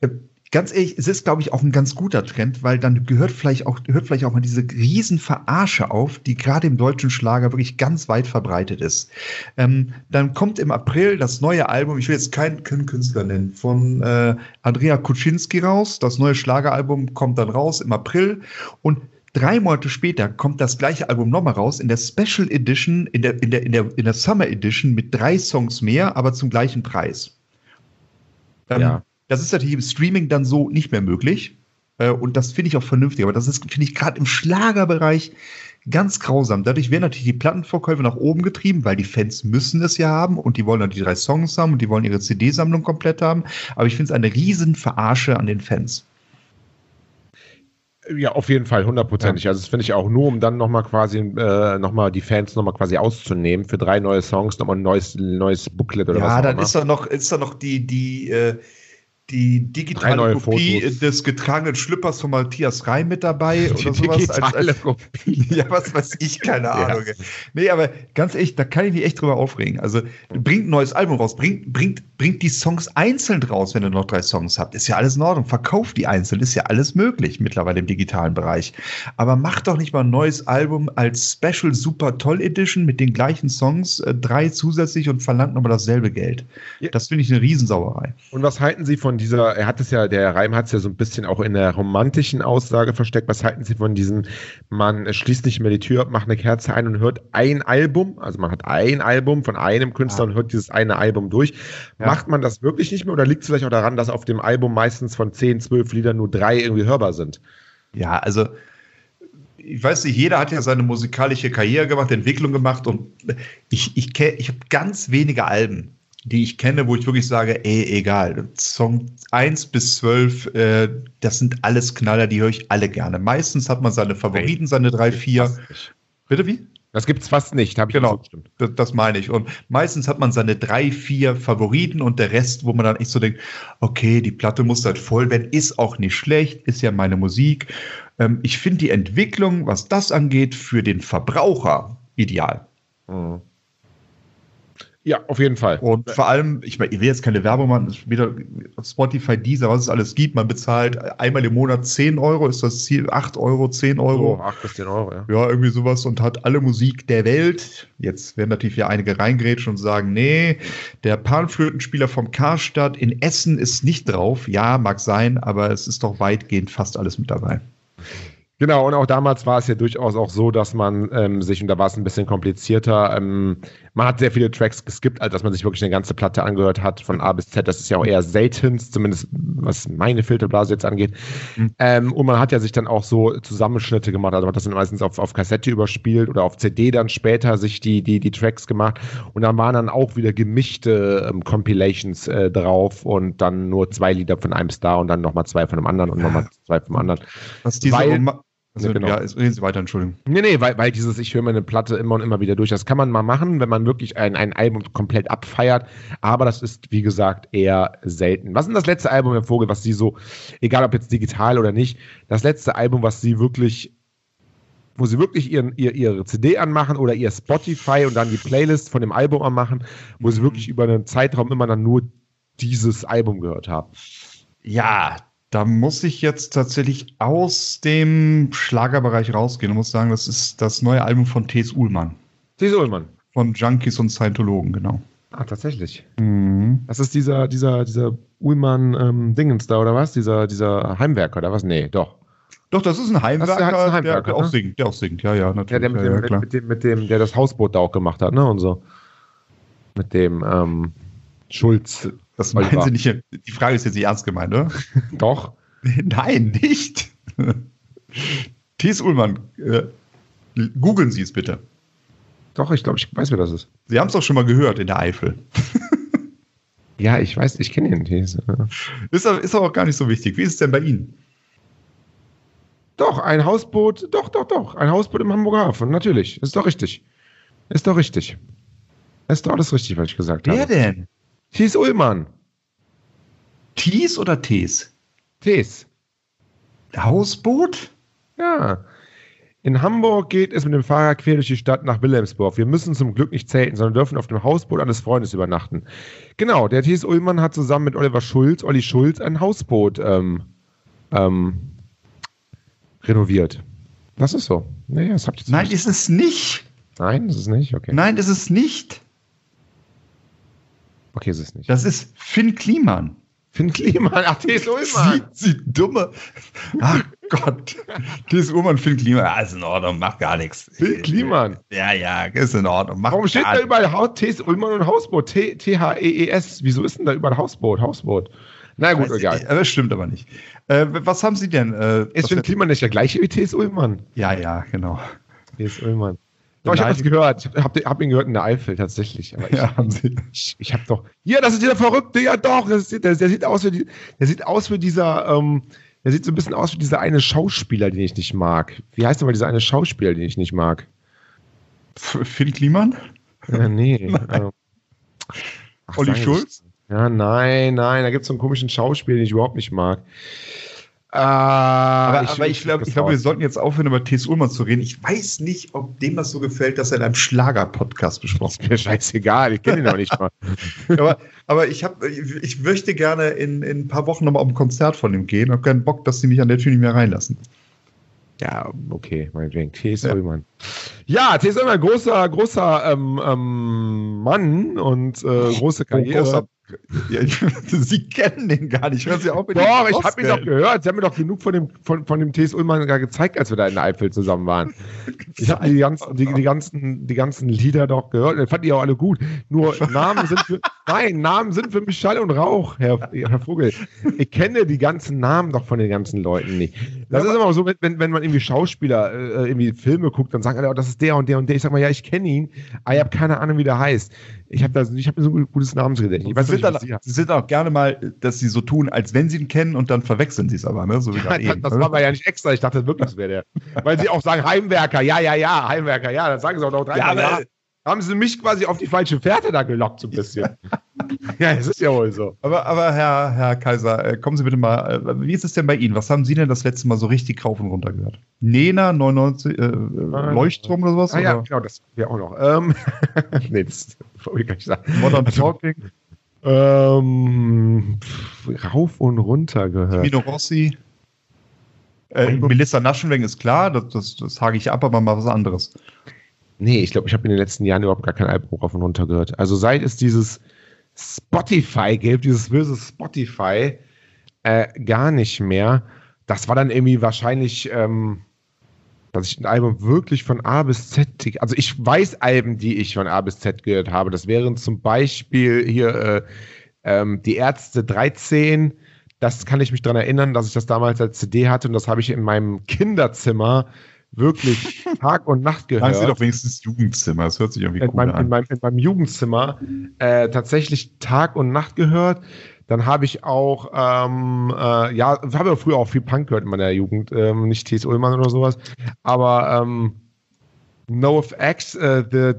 äh, ganz ehrlich, es ist, glaube ich, auch ein ganz guter Trend, weil dann gehört vielleicht auch, hört vielleicht auch mal diese Riesenverarsche auf, die gerade im deutschen Schlager wirklich ganz weit verbreitet ist. Ähm, dann kommt im April das neue Album, ich will jetzt keinen, keinen Künstler nennen, von äh, Andrea Kuczynski raus. Das neue Schlageralbum kommt dann raus im April und Drei Monate später kommt das gleiche Album nochmal raus in der Special Edition, in der, in der, in der, in der Summer Edition mit drei Songs mehr, aber zum gleichen Preis. Ähm, ja. Das ist natürlich im Streaming dann so nicht mehr möglich. Äh, und das finde ich auch vernünftig. Aber das ist, finde ich, gerade im Schlagerbereich ganz grausam. Dadurch werden natürlich die Plattenverkäufe nach oben getrieben, weil die Fans müssen es ja haben und die wollen dann die drei Songs haben und die wollen ihre CD-Sammlung komplett haben. Aber ich finde es eine riesen Verarsche an den Fans. Ja, auf jeden Fall, hundertprozentig. Ja. Also das finde ich auch nur, um dann nochmal quasi, äh, nochmal die Fans nochmal quasi auszunehmen für drei neue Songs, nochmal ein neues, neues Booklet oder ja, was auch dann ist da noch, ist da noch die, die, äh, die digitale Kopie Fotos. des getragenen Schlüppers von Matthias Reim mit dabei oder sowas. Digitale Kopie. [laughs] ja, was weiß ich, keine [laughs] Ahnung. Ja. Nee, aber ganz ehrlich, da kann ich mich echt drüber aufregen. Also bringt ein neues Album raus, bringt, bringt, bringt die Songs einzeln raus, wenn ihr noch drei Songs habt. Ist ja alles in Ordnung. Verkauft die einzeln, ist ja alles möglich mittlerweile im digitalen Bereich. Aber macht doch nicht mal ein neues Album als Special Super Toll Edition mit den gleichen Songs, äh, drei zusätzlich und verlangt nochmal dasselbe Geld. Ja. Das finde ich eine Riesensauerei. Und was halten Sie von dieser, er hat es ja, der Reim hat es ja so ein bisschen auch in der romantischen Aussage versteckt. Was halten Sie von diesem, man schließt nicht mehr die Tür macht eine Kerze ein und hört ein Album, also man hat ein Album von einem Künstler Ja. und hört dieses eine Album durch. Ja. Macht man das wirklich nicht mehr oder liegt es vielleicht auch daran, dass auf dem Album meistens von 10, 12 Liedern nur drei irgendwie hörbar sind? Ja, also ich weiß nicht, jeder hat ja seine musikalische Karriere gemacht, Entwicklung gemacht und ich, ich, ich habe ganz wenige Alben, die ich kenne, wo ich wirklich sage, ey, egal, Song 1 bis 12, äh, das sind alles Knaller, die höre ich alle gerne. Meistens hat man seine Favoriten, seine drei, vier. Bitte wie? Das gibt's fast nicht, habe ich Genau. zugestimmt. Das, das meine ich. Und meistens hat man seine drei, vier Favoriten und der Rest, wo man dann echt so denkt, okay, die Platte muss halt voll werden, ist auch nicht schlecht, ist ja meine Musik. Ähm, ich finde die Entwicklung, was das angeht, für den Verbraucher ideal. Mhm. Ja, auf jeden Fall. Und vor allem, ich meine, ich will jetzt keine Werbung machen, wieder Spotify, Deezer, was es alles gibt. Man bezahlt einmal im Monat 10 Euro, ist das Ziel 8 Euro, 10 Euro. So, 8 bis 10 Euro, ja. Ja, irgendwie sowas und hat alle Musik der Welt. Jetzt werden natürlich ja einige reingrätschen und sagen, nee, der Panflötenspieler vom Karstadt in Essen ist nicht drauf. Ja, mag sein, aber es ist doch weitgehend fast alles mit dabei. Genau, und auch damals war es ja durchaus auch so, dass man ähm, sich, und da war es ein bisschen komplizierter, ähm, man hat sehr viele Tracks geskippt, als dass man sich wirklich eine ganze Platte angehört hat, von A bis Z. Das ist ja auch eher selten, zumindest was meine Filterblase jetzt angeht. Mhm. Ähm, und man hat ja sich dann auch so Zusammenschnitte gemacht, also man hat das dann meistens auf, auf Kassette überspielt oder auf CD dann später sich die, die, die Tracks gemacht. Und dann waren dann auch wieder gemischte ähm, Compilations äh, drauf und dann nur zwei Lieder von einem Star und dann nochmal zwei von einem anderen und nochmal zwei vom anderen. Was diese Weil- Roma- also, Ja, genau. ja, reden Sie weiter, Entschuldigung. Nee, nee, weil, weil dieses, ich höre mir eine Platte immer und immer wieder durch, das kann man mal machen, wenn man wirklich ein, ein Album komplett abfeiert, aber das ist, wie gesagt, eher selten. Was ist denn das letzte Album, Herr Vogel, was Sie so, egal ob jetzt digital oder nicht, das letzte Album, was Sie wirklich, wo Sie wirklich ihren, ihr, Ihre CD anmachen oder Ihr Spotify und dann die Playlist von dem Album anmachen, wo Sie wirklich über einen Zeitraum immer dann nur dieses Album gehört haben? Ja, da muss ich jetzt tatsächlich aus dem Schlagerbereich rausgehen und muss sagen, das ist das neue Album von T.S. Uhlmann. Sie Ullmann. Von Junkies und Scientologen, genau. Ah, tatsächlich. Mhm. Das ist dieser, dieser, dieser Ullmann-Dingens da, oder was? Dieser, dieser Heimwerker, oder was? Nee, doch. Doch, das ist ein Das Heimwerker, ist ein Heimwerker, der, der auch ne? singt, der auch singt, ja, ja, natürlich. Ja, der mit, ja, dem, ja, mit, dem, mit dem, der das Hausboot da auch gemacht hat, ne? Und so. Mit dem ähm, Schulz. Das Oliver. meinen Sie nicht, die Frage ist jetzt nicht ernst gemeint, oder? Doch. [laughs] Nein, nicht. [laughs] Thies Ullmann, äh, googeln Sie es bitte. Doch, ich glaube, ich weiß, wer das ist. Sie haben es doch schon mal gehört in der Eifel. [laughs] Ja, ich weiß, ich kenne ihn. Die ist, Ist, aber- auch gar nicht so wichtig. Wie ist es denn bei Ihnen? Doch, ein Hausboot, doch, doch, doch. Ein Hausboot im Hamburger Hafen, natürlich. Ist doch richtig. Ist doch richtig. Ist doch alles richtig, was ich gesagt habe. denn? Thies Ullmann. Thies oder Tees? Tees. Hausboot? Ja. In Hamburg geht es mit dem Fahrrad quer durch die Stadt nach Wilhelmsburg. Wir müssen zum Glück nicht zelten, sondern dürfen auf dem Hausboot eines Freundes übernachten. Genau, der Thies Ullmann hat zusammen mit Oliver Schulz, Olli Schulz, ein Hausboot ähm, ähm, renoviert. Das ist so. Naja, das habt ihr Nein, ist es nicht. Nein, das ist nicht. Okay. Nein, ist es nicht. Okay, ist es nicht. Das ist Finn Kliman. Finn Kliman, ach, Thies Ullmann. Sie, sie dumme. Ach Gott. Thies Ullmann, Finn Kliman. Ja, ist in Ordnung, macht gar nichts. Finn Kliman. Ja, ja, ist in Ordnung. Macht Warum steht da überall Thies Ullmann und Hausboot? T- T-H-E-E-S. Wieso ist denn da überall Hausboot? Hausboot. Na gut, Also, egal. Das stimmt aber nicht. Äh, was haben Sie denn? Äh, Ist Finn Kliman nicht der gleiche wie T.S. Ullmann? ja, ja, genau. T.S. Ullmann. Doch, ich habe das gehört. Ich habe hab ihn gehört in der Eifel tatsächlich. Aber ich, Ja, haben Sie. ich, ich habe doch. Ja, das ist dieser Verrückte. Ja, doch. Das ist, der, der sieht aus wie der sieht aus wie dieser. Ähm, der sieht so ein bisschen aus wie dieser eine Schauspieler, den ich nicht mag. Wie heißt denn mal dieser eine Schauspieler, den ich nicht mag? Finn Kliman? Ja, nee. [laughs] ähm, ach, Olli Schulz? Ja, nein, nein. Da gibt es so einen komischen Schauspieler, den ich überhaupt nicht mag. Aber ich, aber ich glaube, glaub, wir sollten jetzt aufhören, über T.S. Ullmann zu reden. Ich weiß nicht, ob dem das so gefällt, dass er in einem Schlager-Podcast besprochen Ist mir scheißegal. Ich kenne ihn noch nicht mal. wird. [laughs] aber, aber ich, hab, ich, ich möchte gerne in, in ein paar Wochen nochmal auf ein Konzert von ihm gehen. Ich habe keinen Bock, dass sie mich an der Tür nicht mehr reinlassen. Ja, okay, meinetwegen. T.S. Ja. Ullmann. Ja, T.S. Ullmann, großer, großer ähm, ähm, Mann und äh, große Karriere. großer- Ja, [laughs] sie kennen den gar nicht. Hören Sie auf mit diesem ich habe ihn doch gehört. Sie haben mir doch genug von dem, von, von dem T.S. Ullmann gar gezeigt, als wir da in der Eifel zusammen waren. Ich habe die ganzen, die, die, ganzen, die ganzen Lieder doch gehört. Ich fand die auch alle gut. Nur [laughs] Namen sind für, nein, Namen sind für mich Schall und Rauch, Herr, Herr Vogel. Ich kenne die ganzen Namen doch von den ganzen Leuten nicht. Das ist immer so, wenn, wenn man irgendwie Schauspieler, äh, irgendwie Filme guckt, dann sagen alle, oh, das ist der und der und der. Ich sag mal, ja, ich kenne ihn, aber ich habe keine Ahnung, wie der heißt. Ich habe hab so ein gutes Namensgedächtnis. Ich weiß Sie nicht, sind, dann, Sie sind auch gerne mal, dass sie so tun, als wenn sie ihn kennen und dann verwechseln sie es aber, ne? So wie Ja, eben. das war aber ja nicht extra. Ich dachte wirklich, das wäre der. Weil sie auch sagen, Heimwerker, ja, ja, ja, Heimwerker, ja. Dann sagen sie auch noch drei. Ja, Ja, aber- Haben sie mich quasi auf die falsche Fährte da gelockt, so ein bisschen. [laughs] ja, es ist ja wohl so. Aber, aber Herr, Herr Kaiser, äh, kommen Sie bitte mal, äh, wie ist es denn bei Ihnen? Was haben Sie denn das letzte Mal so richtig rauf und runter gehört? Nena 99, äh, äh, Leuchtturm oder sowas? Ah, ja, oder? genau, das wäre auch noch. Ähm, [laughs] nee, das wollte ich gar nicht sagen. Modern Also, Talking, Ähm, pff, rauf und runter gehört. Mino Rossi. Äh, Melissa Naschenweng ist klar, das, das, das hake ich ab, aber mal was anderes. Nee, ich glaube, ich habe in den letzten Jahren überhaupt gar kein Album rauf und runter gehört. Also seit es dieses Spotify gibt, dieses böse Spotify, äh, gar nicht mehr. Das war dann irgendwie wahrscheinlich, ähm, dass ich ein Album wirklich von A bis Z, also ich weiß Alben, die ich von A bis Z gehört habe. Das wären zum Beispiel hier äh, ähm, die Ärzte 13. Das kann ich mich daran erinnern, dass ich das damals als CD hatte und das habe ich in meinem Kinderzimmer wirklich Tag und Nacht gehört [laughs] Sagen Sie doch wenigstens Jugendzimmer, das hört sich irgendwie in cool meinem, in, an. meinem, in meinem Jugendzimmer äh, tatsächlich Tag und Nacht gehört. Dann habe ich auch, ähm, äh, ja, habe ja früher auch viel Punk gehört in meiner Jugend, ähm, nicht T.S. Ullmann oder sowas, aber ähm, NoFX, äh, The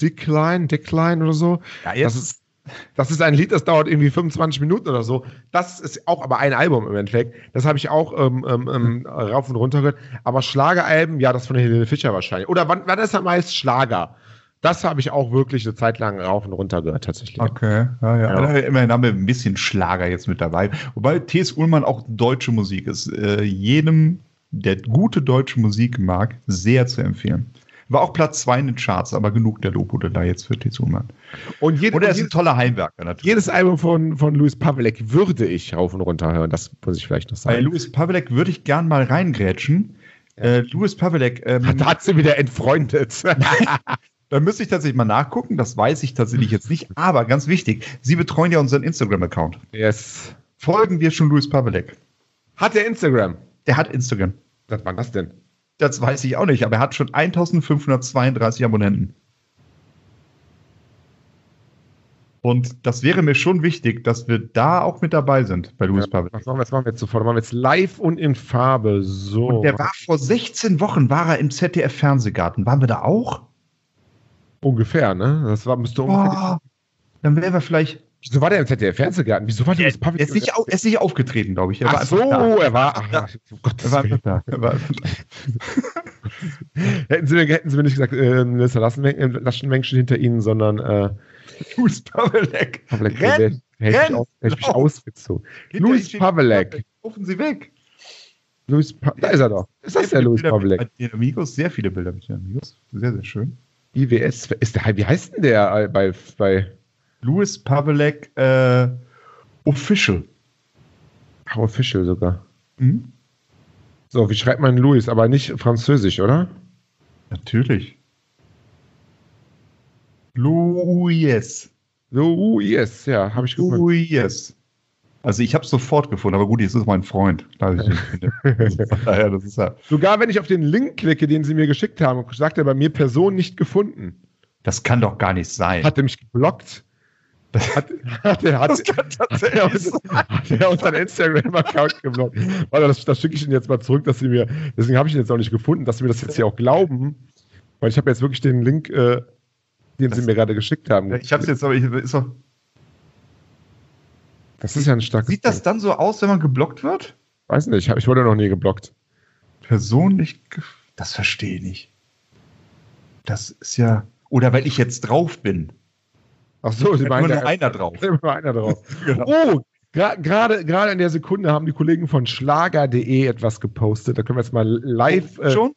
Decline, Decline oder so. Ja, Das ist, das ist ein Lied, das dauert irgendwie 25 Minuten oder so. Das ist auch aber ein Album im Endeffekt. Das habe ich auch ähm, ähm, ähm, rauf und runter gehört. Aber Schlageralben, ja, das von Helene Fischer wahrscheinlich. Oder wann, wann ist am meisten Schlager? Das habe ich auch wirklich eine Zeit lang rauf und runter gehört, tatsächlich. Okay, ja, ja. Ja. Immerhin haben wir ein bisschen Schlager jetzt mit dabei. Wobei T.S. Ullmann auch deutsche Musik ist. Äh, jedem, der gute deutsche Musik mag, sehr zu empfehlen. War auch Platz 2 in den Charts, aber genug der Lobhude da jetzt für. Ullmann. Und, jed Und er ist ein toller Heimwerker natürlich. jedes Album von, von Louis Pavelek würde ich rauf und runter hören. Das muss ich vielleicht noch Bei sagen. Louis Pavelek würde ich gern mal reingrätschen. Äh, Louis Pavelek, ähm, [laughs] Da hat sie wieder entfreundet. [laughs] da müsste ich tatsächlich mal nachgucken, das weiß ich tatsächlich jetzt nicht, aber ganz wichtig, Sie betreuen ja unseren Instagram-Account. yes. Folgen wir schon Louis Pavelek? Hat der Instagram? Der hat Instagram. Was war das denn? Das weiß ich auch nicht, aber er hat schon 1532 Abonnenten. Und das wäre mir schon wichtig, dass wir da auch mit dabei sind bei Louis Ja, Pavel. was machen wir jetzt? Machen wir jetzt sofort. Machen wir jetzt live und in Farbe. So. Und der war vor 16 Wochen war er im ZDF Fernsehgarten. Waren wir da auch? ungefähr, ne? Das war, müsste ungefähr. Oh, dann wären wir vielleicht. Wieso war der im ZDF Fernsehgarten? Wieso war der Er, Louis Pavelek? er, ist nicht, au- er ist nicht aufgetreten, glaube ich. Er Ach so, er war. Ach, um Gottes Er war da. Er war, hätten, sie mir, hätten sie mir nicht gesagt, äh, Lassenmengen Laschenmengen steht hinter Ihnen, sondern äh, Louis Pavelek. Pavelek, Renn, hätte ich mich renn, aus- hätte ich mich ausgezogen. Louis Pavelek. Rufen Sie weg. Louis pa da ist er doch. Ist das der Louis Pavelek? Mit den Amigos, sehr viele Bilder mit den Amigos. Sehr, sehr schön. IWS. Ist der, wie heißt denn der äh, bei, bei Louis Pavelek äh, Official. How Official sogar? Mhm. So, wie schreibt man Louis? Aber nicht französisch, oder? Natürlich. Louis. Yes, ja, habe ich gefunden. Louis. Also ich habe es sofort gefunden, aber gut, jetzt ist mein Freund. [laughs] Ist ja, Sogar wenn ich auf den Link klicke, den sie mir geschickt haben, sagt er bei mir Person nicht gefunden. das kann doch gar nicht sein. Hat er mich geblockt? Hat, hat, er, hat, das er, tatsächlich uns- hat er unseren Instagram-Account geblockt? Warte, das, das schicke ich Ihnen jetzt mal zurück, dass Sie mir, deswegen habe ich ihn jetzt auch nicht gefunden, dass Sie mir das jetzt hier auch glauben, weil ich habe jetzt wirklich den Link, äh, den Sie Das- mir gerade geschickt haben. Ich habe es jetzt, aber ich, ist doch, Das ist ja ein starkes sieht das dann so aus, wenn man geblockt wird? Weiß nicht, ich, ich wurde noch nie geblockt. Ge- Das verstehe ich nicht. Das ist ja. Oder weil ich jetzt drauf bin. Ach so, Sie Nur meinen, nur einer drauf. ist [laughs] immer einer drauf. [laughs] Genau. Oh, gerade gerade in der Sekunde haben die Kollegen von schlager.de etwas gepostet. Da können wir jetzt mal live. Äh, Schon?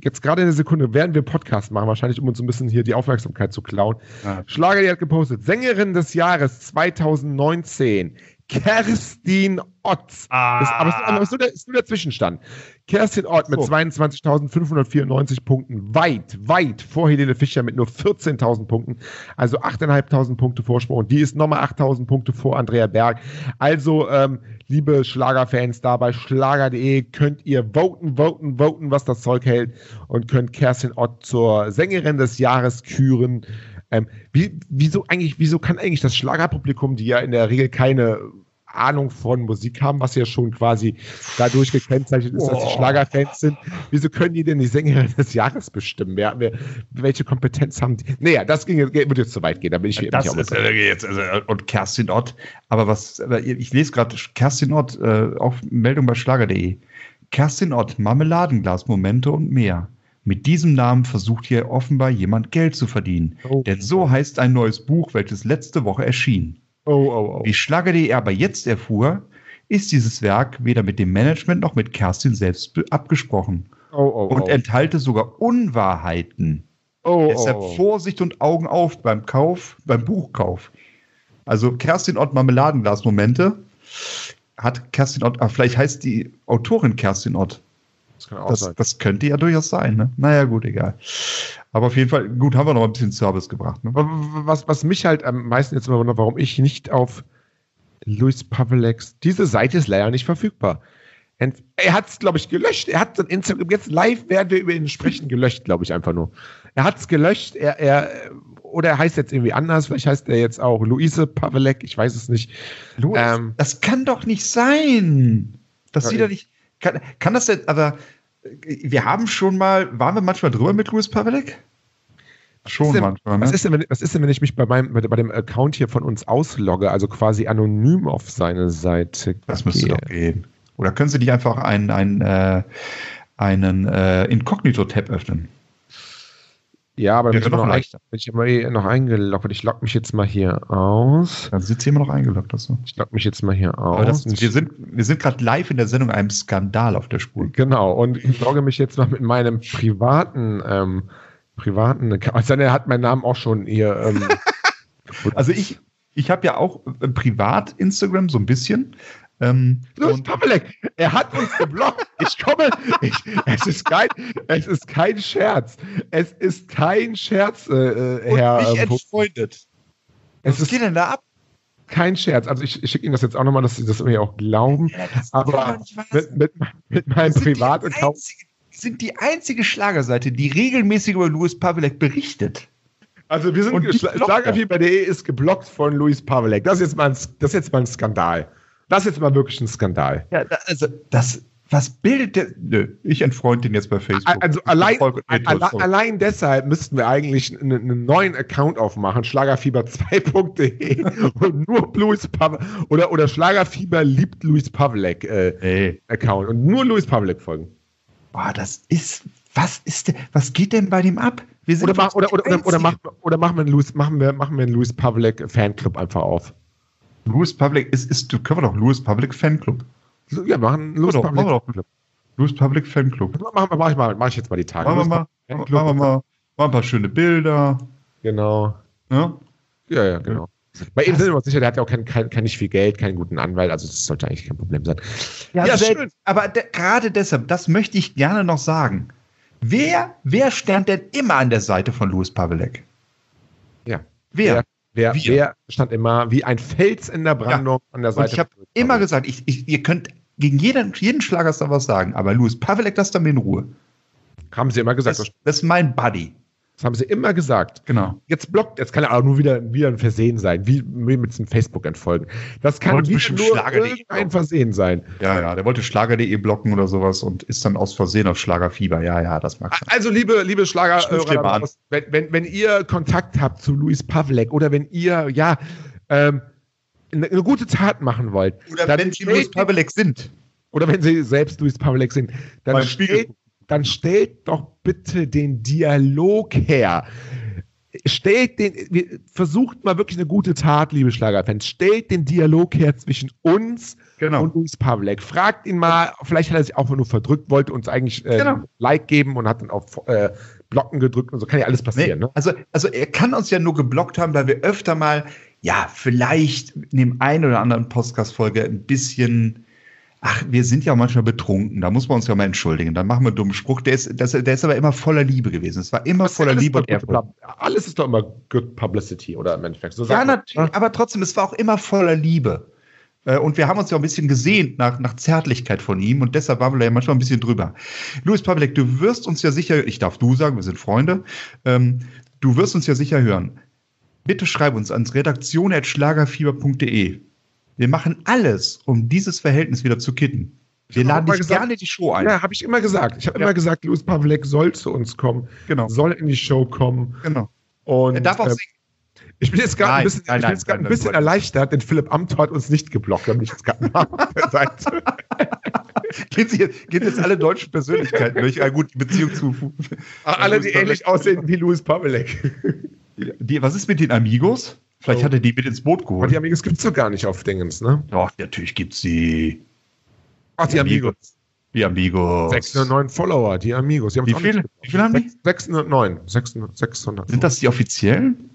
jetzt gerade in der Sekunde werden wir Podcast machen, wahrscheinlich um uns ein bisschen hier die Aufmerksamkeit zu klauen. Ja. Schlager.de hat gepostet, Sängerin des Jahres 2019, Kerstin Ott. Ah. Das, aber es ist, ist, nur der, ist nur der Zwischenstand. Kerstin Ott mit So. 22.594 Punkten, weit, weit vor Helene Fischer mit nur 14.000 Punkten, also 8.500 Punkte Vorsprung. Und die ist nochmal 8.000 Punkte vor Andrea Berg. Also, ähm, liebe Schlagerfans, da bei schlager.de könnt ihr voten, voten, voten, was das Zeug hält und könnt Kerstin Ott zur Sängerin des Jahres küren. Ähm, wie, wieso eigentlich, wieso kann eigentlich das Schlagerpublikum, die ja in der Regel keine Ahnung von Musik haben, was ja schon quasi dadurch gekennzeichnet ist, dass sie Oh. Schlagerfans sind. Wieso können die denn die Sängerin des Jahres bestimmen? Wer, wer, welche Kompetenz haben die? Naja, das ging, jetzt- wird jetzt zu weit gehen. Da bin ich, Das ist äh, jetzt also, und Kerstin Ott. Aber was? Aber ich lese gerade Kerstin Ott äh, auf Meldung bei Schlager.de. Kerstin Ott, Marmeladenglas, Momente und mehr. Mit diesem Namen versucht hier offenbar jemand Geld zu verdienen. Oh. Denn so heißt ein neues Buch, welches letzte Woche erschien. Oh, oh, oh. Wie Schlager.de aber jetzt erfuhr, ist dieses Werk weder mit dem Management noch mit Kerstin selbst abgesprochen oh, oh, und oh. enthalte sogar Unwahrheiten. oh, Deshalb oh, oh. Vorsicht und Augen auf beim Kauf, beim Buchkauf. Also Kerstin Ott Marmeladenglas-Momente hat Kerstin Ott, ah, vielleicht heißt die Autorin Kerstin Ott. Das kann auch Das, sein. das könnte ja durchaus sein, ne? Naja, gut, egal. Aber auf jeden Fall, gut, haben wir noch ein bisschen Service gebracht. Ne? Was, was mich halt am meisten jetzt immer wundert, warum ich nicht auf Luis Pavelex, diese Seite ist leider nicht verfügbar. Ent- Er hat es, glaube ich, gelöscht. Er hat sein Instagram, jetzt live werden wir über ihn sprechen, gelöscht, glaube ich, einfach nur. Er hat es gelöscht, er, er, oder er heißt jetzt irgendwie anders, vielleicht heißt er jetzt auch Luise Pavelek, ich weiß es nicht. Louis, Ähm, das kann doch nicht sein. Das sieht doch ich- nicht. Kann, kann das denn, aber äh, wir haben schon mal, waren wir manchmal drüber mit Louis Pavelek? Schon denn- manchmal, ne? Was ist, denn, wenn, was ist denn, wenn ich mich bei, meinem, bei dem Account hier von uns auslogge, also quasi anonym auf seine Seite Das müsste doch gehen. Oder können Sie nicht einfach einen, einen, äh, einen äh, Inkognito-Tab öffnen? Ja, aber dann ich, noch noch, leichter. bin ich immer eh noch eingeloggt. Ich logge mich jetzt mal hier aus. Dann sind Sie immer noch eingeloggt. Das so. Ich logge mich jetzt mal hier aus. Das, wir sind, wir sind gerade live in der Sendung einem Skandal auf der Spur. Genau, und ich logge mich jetzt mal mit meinem privaten, ähm, privaten Account. Also, er hat meinen Namen auch schon hier. Ähm, [laughs] Also ich, ich habe ja auch äh, privat Instagram so ein bisschen. Ähm, Louis und- Pavelek, er hat uns geblockt. Ich komme, ich, es ist kein, es ist kein Scherz. Es ist kein Scherz, äh, äh, und Herr. mich ähm, entfreundet. es Was ist geht denn da ab? kein Scherz. Also ich, ich schicke Ihnen das jetzt auch nochmal, dass Sie das irgendwie auch glauben. Aber mit, mit, mit meinem Privataccount. Wir sind die einzige Schlagerseite, die regelmäßig über Louis Pavelek berichtet. Also wir sind Und Schlagerfieber.de ist geblockt von Luis Pavelek. Das ist jetzt mal ein, das ist jetzt mal ein Skandal. Das ist jetzt mal wirklich ein Skandal. Ja, also das, was bildet der? Nö, ich entfreunde ihn jetzt bei Facebook. Also allein, alle, allein deshalb müssten wir eigentlich einen, einen neuen Account aufmachen, schlagerfieber2.de [laughs] und nur Luis Pavelek oder, oder Schlagerfieber liebt Luis Pavelek äh, Account und nur Luis Pavelek folgen. boah, das ist, was ist denn, was geht denn bei dem ab? Wir sind Oder, mach, oder, oder, oder, oder, Einzigen. mach, oder machen, wir einen Luis, machen, wir, machen wir einen Luis Pavelek Fanclub einfach auf. Louis Pavelek ist, ist, können wir doch Louis Pavelek Fanclub. Ja, machen Machen wir doch, machen wir doch. Louis Pavelek Fanclub. Mach, mach, mach, ich mal, mach ich jetzt mal die Tage. Machen wir mal, machen wir mal, mal ein paar schöne Bilder. Genau. Ne? Ja, ja, genau. Bei ihm sind wir uns sicher, der hat ja auch kein, kein, kein nicht viel Geld, keinen guten Anwalt, also das sollte eigentlich kein Problem sein. Ja, schön. schön. Aber de gerade deshalb, das möchte ich gerne noch sagen. Wer, wer stand denn immer an der Seite von Louis Pavelek? Ja. Wer? Der, Wer, wer stand immer wie ein Fels in der Brandung ja. an der Seite? Und ich habe immer gesagt, ich, ich, ihr könnt gegen jeden, jeden Schlagerstar was sagen, aber Louis Pavelek, das dann mir in Ruhe. Haben sie immer gesagt. Das, das ist mein Buddy. Das haben sie immer gesagt. Genau. Jetzt blockt, jetzt kann er auch nur wieder, wieder ein Versehen sein, wie, mit diesem Facebook-Entfolgen. Das kann wieder nur ein Versehen sein. Ja, ja, der wollte Schlager.de blocken oder sowas und ist dann aus Versehen auf Schlagerfieber. Ja, ja, das mag sein. Also, liebe, liebe Schlager, äh, wenn, wenn, wenn ihr Kontakt habt zu Luis Pavlek oder wenn ihr, ja, ähm, eine, eine gute Tat machen wollt. Oder wenn sie Luis Pavlek sind. Oder wenn sie selbst Luis Pavlek sind. Dann steht, dann stellt doch bitte den Dialog her. Stellt den, versucht mal wirklich eine gute Tat, liebe Schlagerfans. Stellt den Dialog her zwischen uns genau. und Luis Pavlek. Fragt ihn mal, vielleicht hat er sich auch nur verdrückt, wollte uns eigentlich äh, genau. Like geben und hat dann auf äh, Blocken gedrückt und so kann ja alles passieren. Nee, ne? also, also er kann uns ja nur geblockt haben, weil wir öfter mal, ja, vielleicht in dem einen oder anderen Podcast-Folge ein bisschen ach, wir sind ja manchmal betrunken, da muss man uns ja mal entschuldigen. Dann machen wir einen dummen Spruch. Der ist, das, der ist aber immer voller Liebe gewesen. Es war immer das voller Liebe und Ehrfurcht. Alles ist doch immer good publicity oder im Endeffekt. So ja, natürlich, aber trotzdem, es war auch immer voller Liebe. Äh, und wir haben uns ja auch ein bisschen gesehnt nach, nach Zärtlichkeit von ihm und deshalb waren wir ja manchmal ein bisschen drüber. Louis Pavlek, du wirst uns ja sicher, ich darf du sagen, wir sind Freunde, ähm, du wirst uns ja sicher hören. Bitte schreib uns ans redaktion.schlagerfieber.de. Wir machen alles, um dieses Verhältnis wieder zu kitten. Wir laden dich gesagt, gerne die Show ein. Ja, habe ich immer gesagt. Ich habe ja. immer gesagt, Louis Pavlek soll zu uns kommen, genau. soll in die Show kommen. Genau. Und, er darf auch äh, singen. Ich bin jetzt gerade ein bisschen, nein, nein, nein, ein bisschen erleichtert, denn Philipp Amthor hat uns nicht geblockt. Wir haben nicht gerade [laughs] geht, jetzt, geht jetzt alle deutschen Persönlichkeiten durch? Ja, gut, die Beziehung zu. Alle, die ähnlich aussehen wie Louis Pavlek. Die, was ist mit den Amigos? Vielleicht so. hat er die mit ins Boot geholt. Aber die Amigos gibt es doch gar nicht auf Dingens, ne? Doch, natürlich gibt es sie. Ach, die, die Amigos. Amigos. Die Amigos. 609 Follower, die Amigos. Die wie, viel, wie viel haben die? 609. 600, 600. Sind das die offiziellen?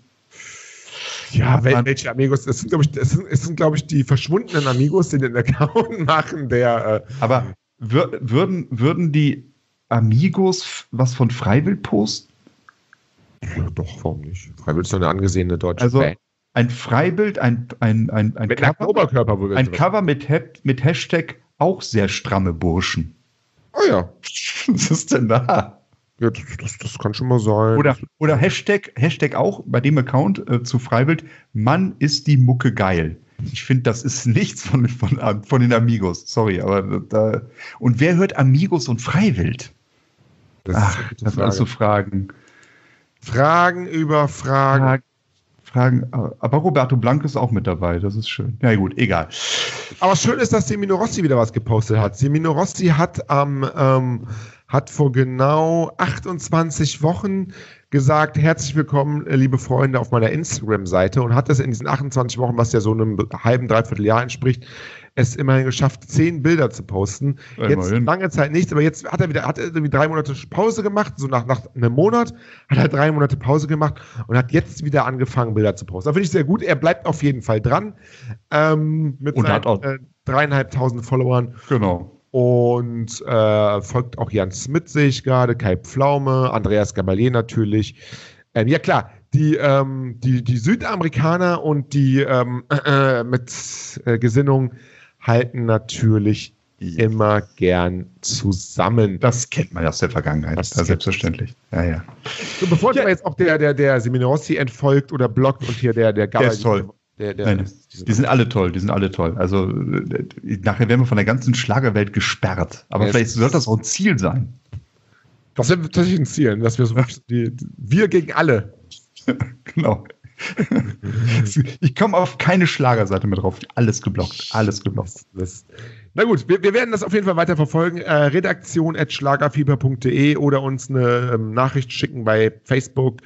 Ja, wel, welche Amigos? Es sind, glaube ich, es sind, sind, glaub ich, die verschwundenen Amigos, die den Account [laughs] machen, der. Äh, Aber würden, würden die Amigos was von Freiwild posten? Ja, doch, warum nicht? Freiwild ist doch eine angesehene deutsche also, Band ein Freibild, ein, ein, ein, ein mit Cover, Oberkörper, ein Cover mit, mit Hashtag auch sehr stramme Burschen. Oh ja. [laughs] Was ist denn da? Ja, das, das, das, kann schon mal sein. Oder, oder Hashtag, Hashtag auch bei dem Account äh, zu Freibild, Mann ist die Mucke geil. Ich finde, das ist [laughs] nichts von, von, von den Amigos. Sorry, aber da. Und wer hört Amigos und Freiwild? Das Ach, das sind so Fragen. Fragen über Fragen. Fragen Fragen. Aber Roberto Blanco ist auch mit dabei. Das ist schön. Ja, gut, egal. Aber schön ist, dass Semino Rossi wieder was gepostet hat. Semino Rossi hat am. Ähm, hat vor genau 28 Wochen gesagt, herzlich willkommen, liebe Freunde, auf meiner Instagram-Seite und hat es in diesen 28 Wochen, was ja so einem halben, dreiviertel Jahr entspricht, es immerhin geschafft, zehn Bilder zu posten. Jetzt lange Zeit nichts, aber jetzt hat er wieder, hat er irgendwie drei Monate Pause gemacht, so nach, nach einem Monat, hat er drei Monate Pause gemacht und hat jetzt wieder angefangen, Bilder zu posten. Da finde ich sehr gut. Er bleibt auf jeden Fall dran. Ähm, mit und seinen, hat auch äh, dreieinhalbtausend Followern. Genau. Und äh, folgt auch Jan Smith, sehe ich gerade, Kai Pflaume, Andreas Gabalier natürlich. Ähm, ja klar, die, ähm, die, die Südamerikaner und die ähm, äh, [clears throat] mit äh, Gesinnung halten natürlich immer gern zusammen. Das kennt man aus der Vergangenheit. Das ja, selbstverständlich. Ja, ja. So, bevor ja. jetzt auch der, der, der Seminossi entfolgt oder blockt und hier der, der Gabber. Der ist toll. Der, der, Nein, die sind alle toll, die sind alle toll. Also äh, nachher werden wir von der ganzen Schlagerwelt gesperrt. Aber ja, vielleicht soll das auch ein Ziel sein. Das wäre tatsächlich ein Ziel, dass wir so [laughs] die, wir gegen alle. genau. [laughs] ich komme auf keine Schlagerseite mehr drauf. Alles geblockt. Alles geblockt. Na gut, wir, wir, werden das auf jeden Fall weiter verfolgen. Äh, Redaktion at schlagerfieber.de oder uns eine ähm, Nachricht schicken bei Facebook.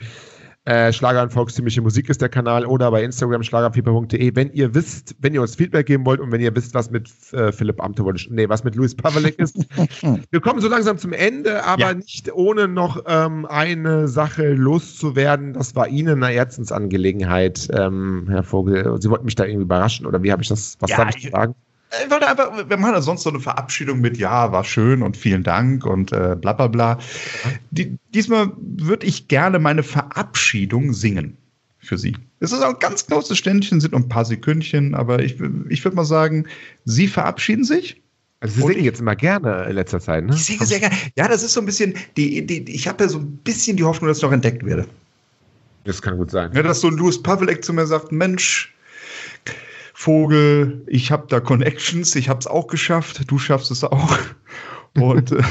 Äh, Schlager und volkstümliche Musik ist der Kanal oder bei Instagram schlagerfieber.de. Wenn ihr wisst, wenn ihr uns Feedback geben wollt und wenn ihr wisst, was mit äh, Philipp Amte wollte, nee, was mit Luis Pavlik ist. [laughs] Wir kommen so langsam zum Ende, aber ja. nicht ohne noch ähm, eine Sache loszuwerden. Das war Ihnen eine Herzensangelegenheit, ähm, Herr Vogel. Sie wollten mich da irgendwie überraschen oder wie habe ich das, was ja, darf ich sagen? Ich wollte einfach, wir machen ja sonst so eine Verabschiedung mit Ja, war schön und vielen Dank und äh, bla bla bla. Die, diesmal würde ich gerne meine Verabschiedung singen. für sie. Es ist auch ein ganz kurzes Ständchen, sind nur ein paar Sekündchen, aber ich, ich würde mal sagen, sie verabschieden sich. Also Sie singen jetzt immer gerne in letzter Zeit, ne? Ich singe sehr gerne. Ja, das ist so ein bisschen, die, die, ich habe ja so ein bisschen die Hoffnung, dass ich noch entdeckt werde. Das kann gut sein. Ja, dass so ein Louis Pavelek zu mir sagt, Mensch, Vogel, ich habe da Connections, ich habe es auch geschafft, du schaffst es auch. [laughs] Und, äh,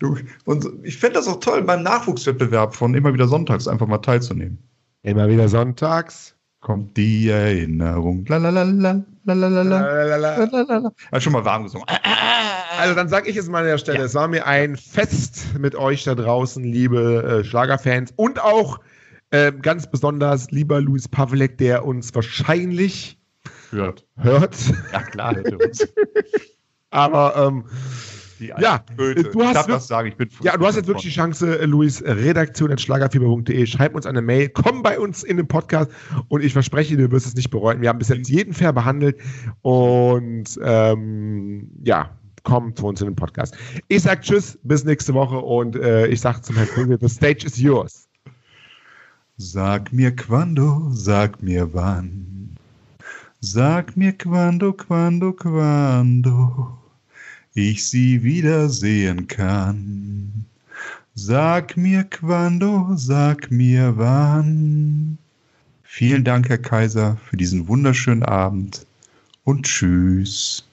du, und ich fände das auch toll, beim Nachwuchswettbewerb von immer wieder sonntags einfach mal teilzunehmen. Immer wieder sonntags. Kommt die Erinnerung. Lalalala, lalalala, Hat schon mal warm gesungen. Also dann sage ich es mal an der Stelle, Ja. es war mir ein Fest mit euch da draußen, liebe äh, Schlagerfans und auch äh, ganz besonders lieber Luis Pavlek, der uns wahrscheinlich Hört. hört. Ja, klar, hätte uns. [laughs] Aber ähm, Die Ja, Goethe. du hast ich darf das sagen, ich bin ja, du hast jetzt wirklich die Chance, äh, Luis, äh, redaktion.schlagerfieber.de, schreib uns eine Mail, komm bei uns in den Podcast und ich verspreche dir, du wirst es nicht bereuen. Wir haben bis jetzt jeden fair behandelt und ähm, ja, komm zu uns in den Podcast. Ich sag Tschüss, bis nächste Woche und äh, ich sag zum Herrn Vogel, the stage is yours. Sag mir quando, sag mir wann. Sag mir quando, quando, quando ich sie wiedersehen kann. Sag mir quando, sag mir wann. Vielen Dank, Herr Kaiser, für diesen wunderschönen Abend und tschüss.